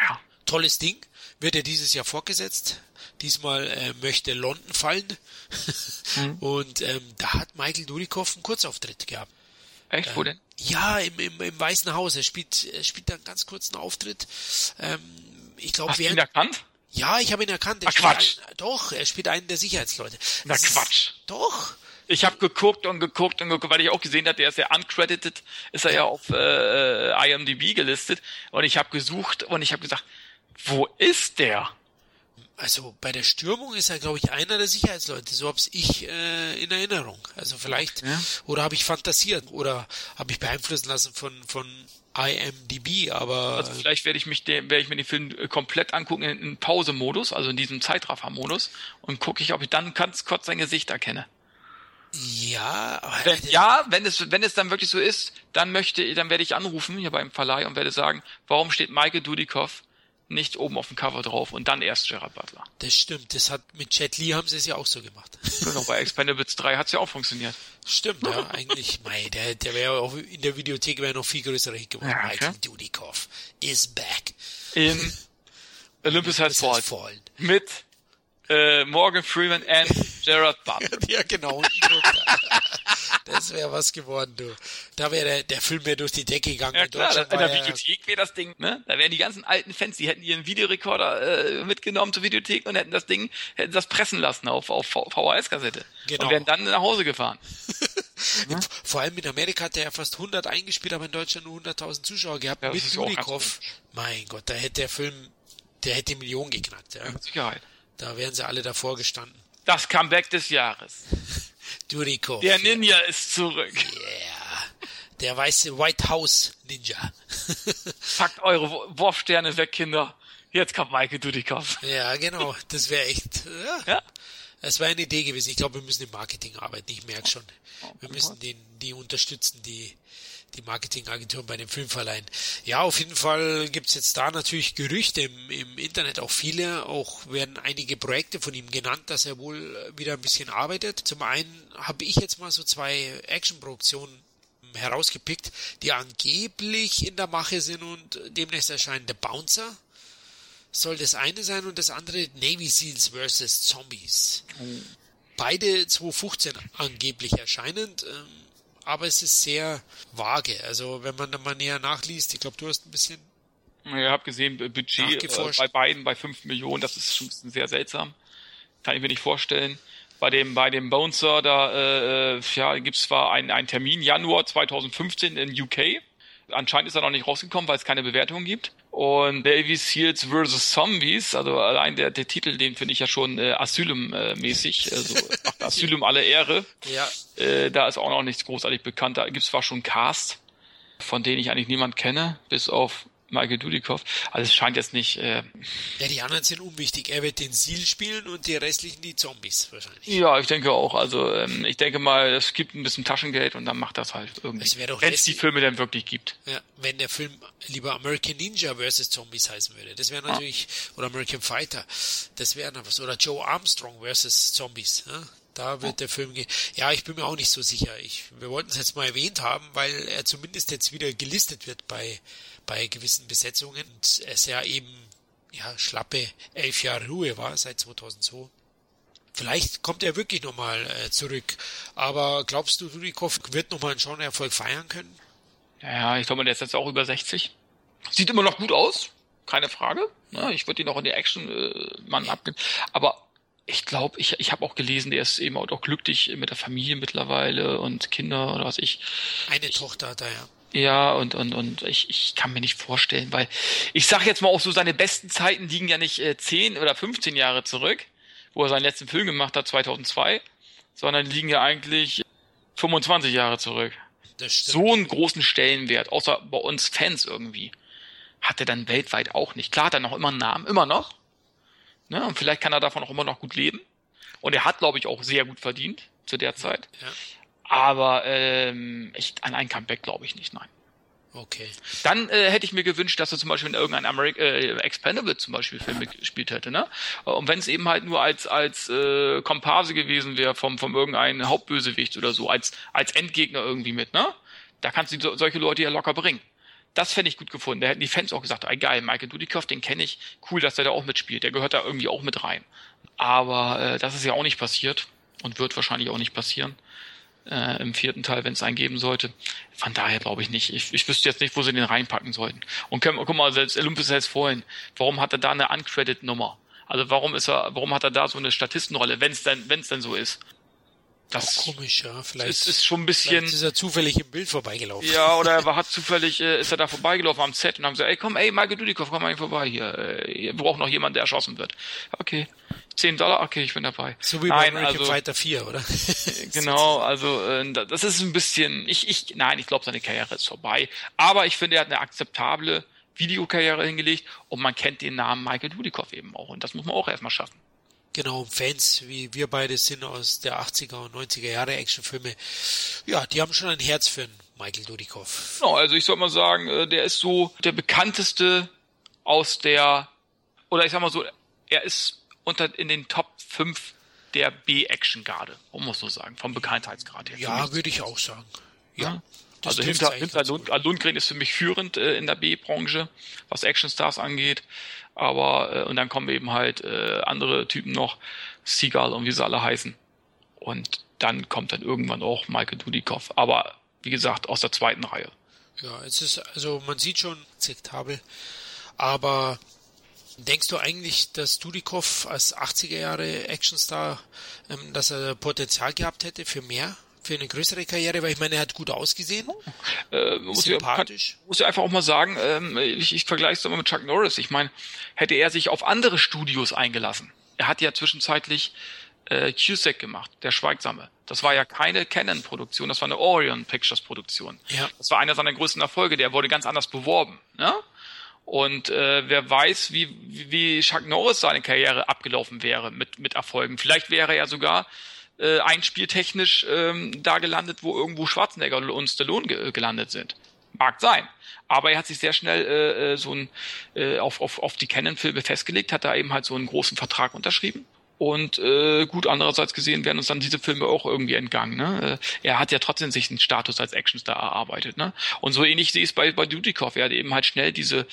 ja. Tolles Ding. Wird ja dieses Jahr fortgesetzt. Diesmal äh, möchte London fallen. mhm. Und ähm, da hat Michael Dudikoff einen Kurzauftritt gehabt. Echt? Wo denn? Ja, im, im, im Weißen Haus. Er spielt, er spielt da einen ganz kurzen Auftritt. Ähm, ich glaube, wer. ihn erkannt? Ja, ich habe ihn erkannt. Er Ach, Quatsch. Ein, doch, er spielt einen der Sicherheitsleute. Na das Quatsch. Ist, doch. Ich habe geguckt und geguckt und geguckt, weil ich auch gesehen habe, der ist ja uncredited, ist er ja auf äh, IMDb gelistet und ich habe gesucht und ich habe gesagt, wo ist der? Also bei der Stürmung ist er, glaube ich, einer der Sicherheitsleute. So hab's ich äh, in Erinnerung. Also vielleicht, ja. oder habe ich fantasiert oder habe ich beeinflussen lassen von von IMDb, aber also vielleicht werde ich mich den, werde ich mir den Film äh, komplett angucken in, in Pause-Modus, also in diesem Zeitraffer-Modus und gucke ich, ob ich dann ganz kurz sein Gesicht erkenne. Ja, aber wenn, ja, wenn es wenn es dann wirklich so ist, dann möchte dann werde ich anrufen hier beim Verleih und werde sagen, warum steht Michael Dudikoff nicht oben auf dem Cover drauf und dann erst Gerard Butler. Das stimmt, das hat mit Jet Li haben sie es ja auch so gemacht. Genau, bei Expendables 3 hat es ja auch funktioniert. Stimmt, ja, eigentlich, mei, der, der wäre auch in der Videothek wäre noch viel größer Hit geworden. Ja, Michael Dudikoff is back. In Olympus Has Fallen. Mit äh, Morgan Freeman and Gerard Butler. ja, genau. Das wäre was geworden, du. Da wäre der, der Film mehr durch die Decke gegangen. Ja, klar, in, in der Videothek wäre das Ding, ne? Da wären die ganzen alten Fans, die hätten ihren Videorekorder äh, mitgenommen zur Videothek und hätten das Ding, hätten das pressen lassen auf, auf VHS-Kassette. Genau. Und wären dann nach Hause gefahren. ja? Vor allem in Amerika hat er ja fast 100 eingespielt, aber in Deutschland nur 100.000 Zuschauer gehabt. Ja, mit Dudikoff. Mein Gott, da hätte der Film, der hätte die Million geknackt, ja. Mit Sicherheit. Da wären sie alle davor gestanden. Das Comeback des Jahres. Dudikoff. Der Ninja ist zurück. Yeah. Der weiße White House Ninja. Packt eure Wurfsterne weg, Kinder. Jetzt kommt Michael Dudikoff. Ja, genau. Das wäre echt. Ja. Ja. Es wäre eine Idee gewesen. Ich glaube, wir müssen im Marketing arbeiten. Ich merke schon. Wir müssen den, die unterstützen, die, die Marketingagenturen bei den Filmverleihen. Ja, auf jeden Fall gibt's jetzt da natürlich Gerüchte im, im Internet, auch viele, auch werden einige Projekte von ihm genannt, dass er wohl wieder ein bisschen arbeitet. Zum einen habe ich jetzt mal so zwei Actionproduktionen herausgepickt, die angeblich in der Mache sind und demnächst erscheinen. The Bouncer soll das eine sein und das andere Navy Seals vs. Zombies. Beide 2015 angeblich erscheinend, ähm, aber es ist sehr vage. Also wenn man da mal näher nachliest, ich glaube, du hast ein bisschen Ja, Ich habe gesehen, äh, Budget äh, bei beiden bei 5 Millionen, das ist schon ein bisschen sehr seltsam. Kann ich mir nicht vorstellen. Bei dem, bei dem Bouncer, da äh, ja, gibt es zwar einen, einen Termin, Januar 2015 in UK. Anscheinend ist er noch nicht rausgekommen, weil es keine Bewertung gibt. Und Navy Seals vs. Zombies, also allein der, der Titel, den finde ich ja schon äh, Asylum-mäßig. Also macht Asylum alle Ehre. ja, Äh, da ist auch noch nichts großartig bekannt. Da gibt es zwar schon Cast, von denen ich eigentlich niemand kenne, bis auf Michael Dudikoff. Also es scheint jetzt nicht. Äh, ja, die anderen sind unwichtig. Er wird den Seal spielen und die restlichen die Zombies wahrscheinlich. ja, ich denke auch. Also ähm, ich denke mal, es gibt ein bisschen Taschengeld und dann macht das halt irgendwie. Es wäre doch Wenn es die. Filme denn wirklich gibt. Ja, wenn der Film lieber American Ninja vs. Zombies heißen würde. Das wäre natürlich, oder American Fighter, das wäre noch was. Oder Joe Armstrong vs. Zombies. Ne? Da wird der Film gehen. Ja, ich bin mir auch nicht so sicher. Ich, wir wollten es jetzt mal erwähnt haben, weil er zumindest jetzt wieder gelistet wird bei, bei gewissen Besetzungen. Und es ja eben, ja, schlappe elf Jahre Ruhe war seit 2002. Vielleicht kommt er wirklich nochmal äh, zurück. Aber glaubst du, Dudikoff wird nochmal einen Genreerfolg feiern können? Ja, ich glaube, der ist jetzt auch über 60. Sieht immer noch gut aus, keine Frage. Ne, ich würde ihn auch in die Action äh, abnehmen. Aber ich glaube, ich, ich habe auch gelesen, der ist eben auch glücklich mit der Familie mittlerweile und Kinder oder was ich. Eine Tochter hat er ja. Ja, und, und, und ich, ich kann mir nicht vorstellen, weil ich sag jetzt mal auch so, seine besten Zeiten liegen ja nicht äh, 10 oder 15 Jahre zurück, wo er seinen letzten Film gemacht hat, 2002, sondern liegen ja eigentlich 25 Jahre zurück. So einen großen Stellenwert, außer bei uns Fans irgendwie, hat er dann weltweit auch nicht. Klar hat er noch immer einen Namen, immer noch. Ne? Und vielleicht kann er davon auch immer noch gut leben. Und er hat, glaube ich, auch sehr gut verdient zu der Zeit. Ja, Aber ähm, echt an ein Comeback glaube ich nicht, nein. okay. Dann äh, hätte ich mir gewünscht, dass er zum Beispiel in irgendeinem Americ äh, Expendable zum Beispiel Film gespielt hätte, ne? Und wenn es eben halt nur als als äh, Komparse gewesen wäre vom vom irgendeinen Hauptbösewicht oder so, als als Endgegner irgendwie mit, ne? Da kannst du so, solche Leute ja locker bringen. Das fände ich gut gefunden. Da hätten die Fans auch gesagt, ey, geil, Michael Dudikoff, den kenne ich. Cool, dass der da auch mitspielt. Der gehört da irgendwie auch mit rein. Aber äh, das ist ja auch nicht passiert und wird wahrscheinlich auch nicht passieren äh, im vierten Teil, wenn es einen geben sollte. Von daher glaube ich nicht. Ich, ich wüsste jetzt nicht, wo sie den reinpacken sollten. Und können, guck mal, selbst Olympus selbst vorhin, warum hat er da eine Uncredit-Nummer? Also warum ist er, warum hat er da so eine Statistenrolle, wenn es denn, wenn es denn so ist? Das Auch komisch, ja. Vielleicht, ist, ist schon ein bisschen. ist er zufällig im Bild vorbeigelaufen. Ja, oder er war, hat zufällig, äh, ist er da vorbeigelaufen am Set und haben gesagt, ey komm, ey, Michael Dudikoff, komm mal vorbei hier. Äh, wir brauchen noch jemanden, der erschossen wird. Okay. 10 Dollar, okay, ich bin dabei. So wie bei Nein, American also, Fighter 4, oder? Genau, also äh, das ist ein bisschen, ich, ich, nein, ich glaube, seine Karriere ist vorbei. Aber ich finde, er hat eine akzeptable Videokarriere hingelegt und man kennt den Namen Michael Dudikoff eben auch. Und das muss man auch erstmal schaffen. Genau, Fans, wie wir beide sind aus der 80er und 90er Jahre Actionfilme, ja, die haben schon ein Herz für einen Michael Dudikoff. Genau, also ich soll mal sagen, äh, der ist so der bekannteste aus der, oder ich sag mal so, er ist unter in den Top 5 der B-Action-Garde, um muss so sagen, vom Bekanntheitsgrad her. Ja, würde ich auch sagen. Ja. das also hinter, hinter Lund, gut. Lundgren ist für mich führend äh, in der B-Branche, was Actionstars angeht. Aber äh, und dann kommen eben halt äh, andere Typen noch, Seagull und wie sie alle heißen. Und dann kommt dann irgendwann auch Michael Dudikoff. Aber wie gesagt, aus der zweiten Reihe. Ja, es ist, also man sieht schon akzeptabel, aber denkst du eigentlich, dass Dudikoff als 80er Jahre Actionstar, ähm, dass er Potenzial gehabt hätte für mehr, für eine größere Karriere? Weil ich meine, er hat gut ausgesehen, Äh, muss, ich, sympathisch. muss ich einfach auch mal sagen, ähm, ich, ich vergleiche es immer mit Chuck Norris. Ich meine, hätte er sich auf andere Studios eingelassen. Er hat ja zwischenzeitlich äh, Cusack gemacht, der Schweigsame. Das war ja keine Canon-Produktion, das war eine Orion Pictures-Produktion. Ja. Das war einer seiner größten Erfolge, der wurde ganz anders beworben. Ne? Und äh, wer weiß, wie, wie Chuck Norris seine Karriere abgelaufen wäre mit, mit Erfolgen. Vielleicht wäre er sogar äh, einspieltechnisch ähm, da gelandet, wo irgendwo Schwarzenegger und Stallone ge gelandet sind. Mag sein. Aber er hat sich sehr schnell äh, äh, so ein, äh, auf, auf, auf die Canon-Filme festgelegt, hat da eben halt so einen großen Vertrag unterschrieben. Und äh, gut, andererseits gesehen werden uns dann diese Filme auch irgendwie entgangen. Ne? Äh, er hat ja trotzdem sich einen Status als Actionstar erarbeitet. Ne? Und so ähnlich sehe ich es bei, bei Dudikoff. Er hat eben halt schnell diese,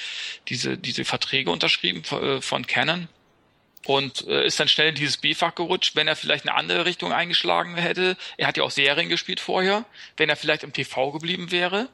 diese, diese Verträge unterschrieben von, äh, von Canon und äh, ist dann schnell in dieses B-Fach gerutscht, wenn er vielleicht eine andere Richtung eingeschlagen hätte. Er hat ja auch Serien gespielt vorher. Wenn er vielleicht im TV geblieben wäre,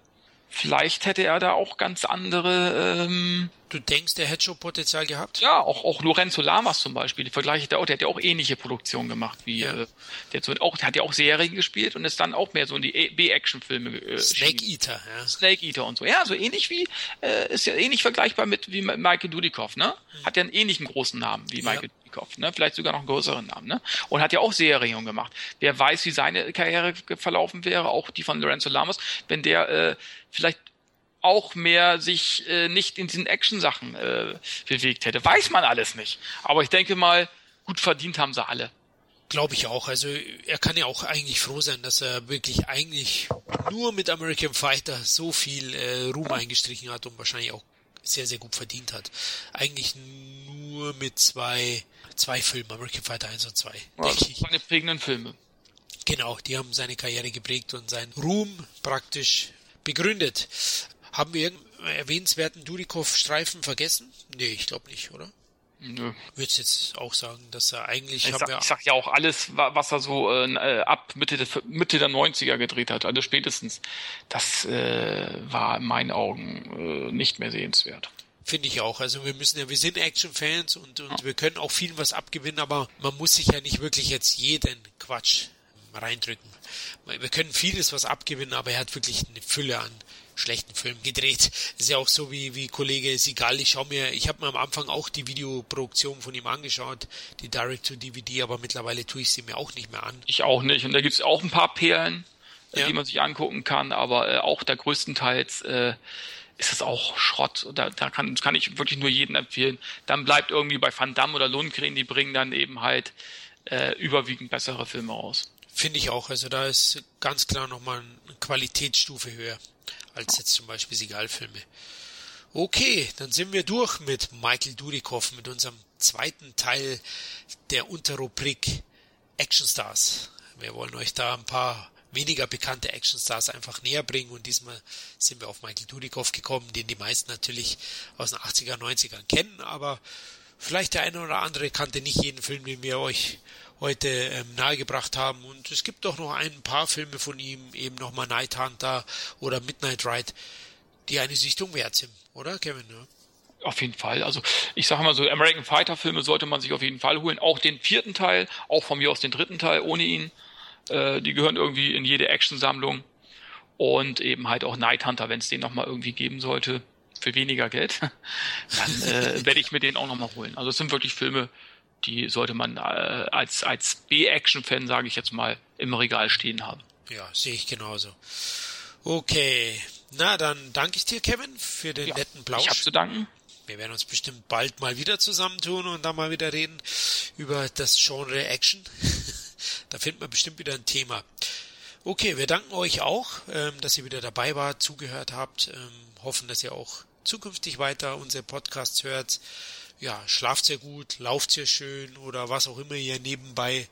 vielleicht hätte er da auch ganz andere ähm, Du denkst, der hätte schon Potenzial gehabt? Ja, auch, auch Lorenzo Lamas zum Beispiel, die vergleiche da auch, der hat ja auch ähnliche Produktionen gemacht wie, ja. äh, der, hat so, auch, der hat ja auch Serien gespielt und ist dann auch mehr so in die e, B-Action-Filme äh, Snake Eater, ja. Snake Eater und so. Ja, so ähnlich wie, äh, ist ja ähnlich vergleichbar mit wie Michael Dudikoff, ne? Mhm. Hat ja einen ähnlichen großen Namen wie Michael ja. Dudikoff, ne? Vielleicht sogar noch einen größeren Namen, ne? Und hat ja auch Serien gemacht. Wer weiß, wie seine Karriere verlaufen wäre, auch die von Lorenzo Lamas, wenn der äh, vielleicht auch mehr sich äh, nicht in diesen Action-Sachen äh, bewegt hätte. Weiß man alles nicht. Aber ich denke mal, gut verdient haben sie alle. Glaube ich auch. Also er kann ja auch eigentlich froh sein, dass er wirklich eigentlich nur mit American Fighter so viel äh, Ruhm eingestrichen hat und wahrscheinlich auch sehr, sehr gut verdient hat. Eigentlich nur mit zwei, zwei Filmen, American Fighter 1 und 2, ja. Seine prägenden Filme. Genau, die haben seine Karriere geprägt und seinen Ruhm praktisch begründet. Haben wir irgendeinen erwähnenswerten Dudikoff-Streifen vergessen? Nee, ich glaube nicht, oder? Nö. Würdest jetzt auch sagen, dass er eigentlich. Ich sag, ich sag ja auch alles, was er so äh, ab Mitte der, Mitte der 90er gedreht hat, also spätestens, das äh, war in meinen Augen äh, nicht mehr sehenswert. Finde ich auch. Also wir müssen ja, wir sind Action-Fans und, und ja. wir können auch viel was abgewinnen, aber man muss sich ja nicht wirklich jetzt jeden Quatsch reindrücken. Wir können vieles was abgewinnen, aber er hat wirklich eine Fülle an schlechten Film gedreht. ist ja auch so wie, wie Kollege Sigal. Ich schaue mir, ich habe mir am Anfang auch die Videoproduktion von ihm angeschaut, die Direct-to-DVD, aber mittlerweile tue ich sie mir auch nicht mehr an. Ich auch nicht. Und da gibt es auch ein paar Perlen, ja. die man sich angucken kann, aber äh, auch da größtenteils äh, ist es auch Schrott. Da, da kann, kann ich wirklich nur jeden empfehlen. Dann bleibt irgendwie bei Van Damme oder Lundgren, die bringen dann eben halt äh, überwiegend bessere Filme raus. Finde ich auch. Also da ist ganz klar nochmal eine Qualitätsstufe höher als jetzt zum Beispiel Sigalfilme. Okay, dann sind wir durch mit Michael Dudikoff, mit unserem zweiten Teil der Unterrubrik Actionstars. Wir wollen euch da ein paar weniger bekannte Actionstars einfach näher bringen und diesmal sind wir auf Michael Dudikoff gekommen, den die meisten natürlich aus den 80er, 90ern kennen, aber vielleicht der eine oder andere kannte nicht jeden Film, den wir euch heute ähm, nahegebracht haben. Und es gibt doch noch ein paar Filme von ihm, eben nochmal Night Hunter oder Midnight Ride, die eine Sichtung wert sind, oder Kevin? Ja? Auf jeden Fall. Also ich sage mal so, American Fighter Filme sollte man sich auf jeden Fall holen. Auch den vierten Teil, auch von mir aus den dritten Teil ohne ihn. Äh, die gehören irgendwie in jede Action-Sammlung. Und eben halt auch Night Hunter, wenn es den nochmal irgendwie geben sollte, für weniger Geld, dann äh, werde ich mir den auch nochmal holen. Also es sind wirklich Filme, die sollte man äh, als, als B-Action-Fan, sage ich jetzt mal, im Regal stehen haben. Ja, sehe ich genauso. Okay, na dann danke ich dir, Kevin, für den ja, netten Plausch. Ich habe zu danken. Wir werden uns bestimmt bald mal wieder zusammentun und dann mal wieder reden über das Genre Action. da findet man bestimmt wieder ein Thema. Okay, wir danken euch auch, ähm, dass ihr wieder dabei wart, zugehört habt. Ähm, hoffen, dass ihr auch zukünftig weiter unsere Podcasts hört ja, schlaft sehr gut, lauft sehr schön oder was auch immer ihr nebenbei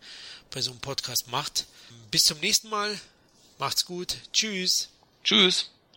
bei so einem Podcast macht. Bis zum nächsten Mal. Macht's gut. Tschüss. Tschüss.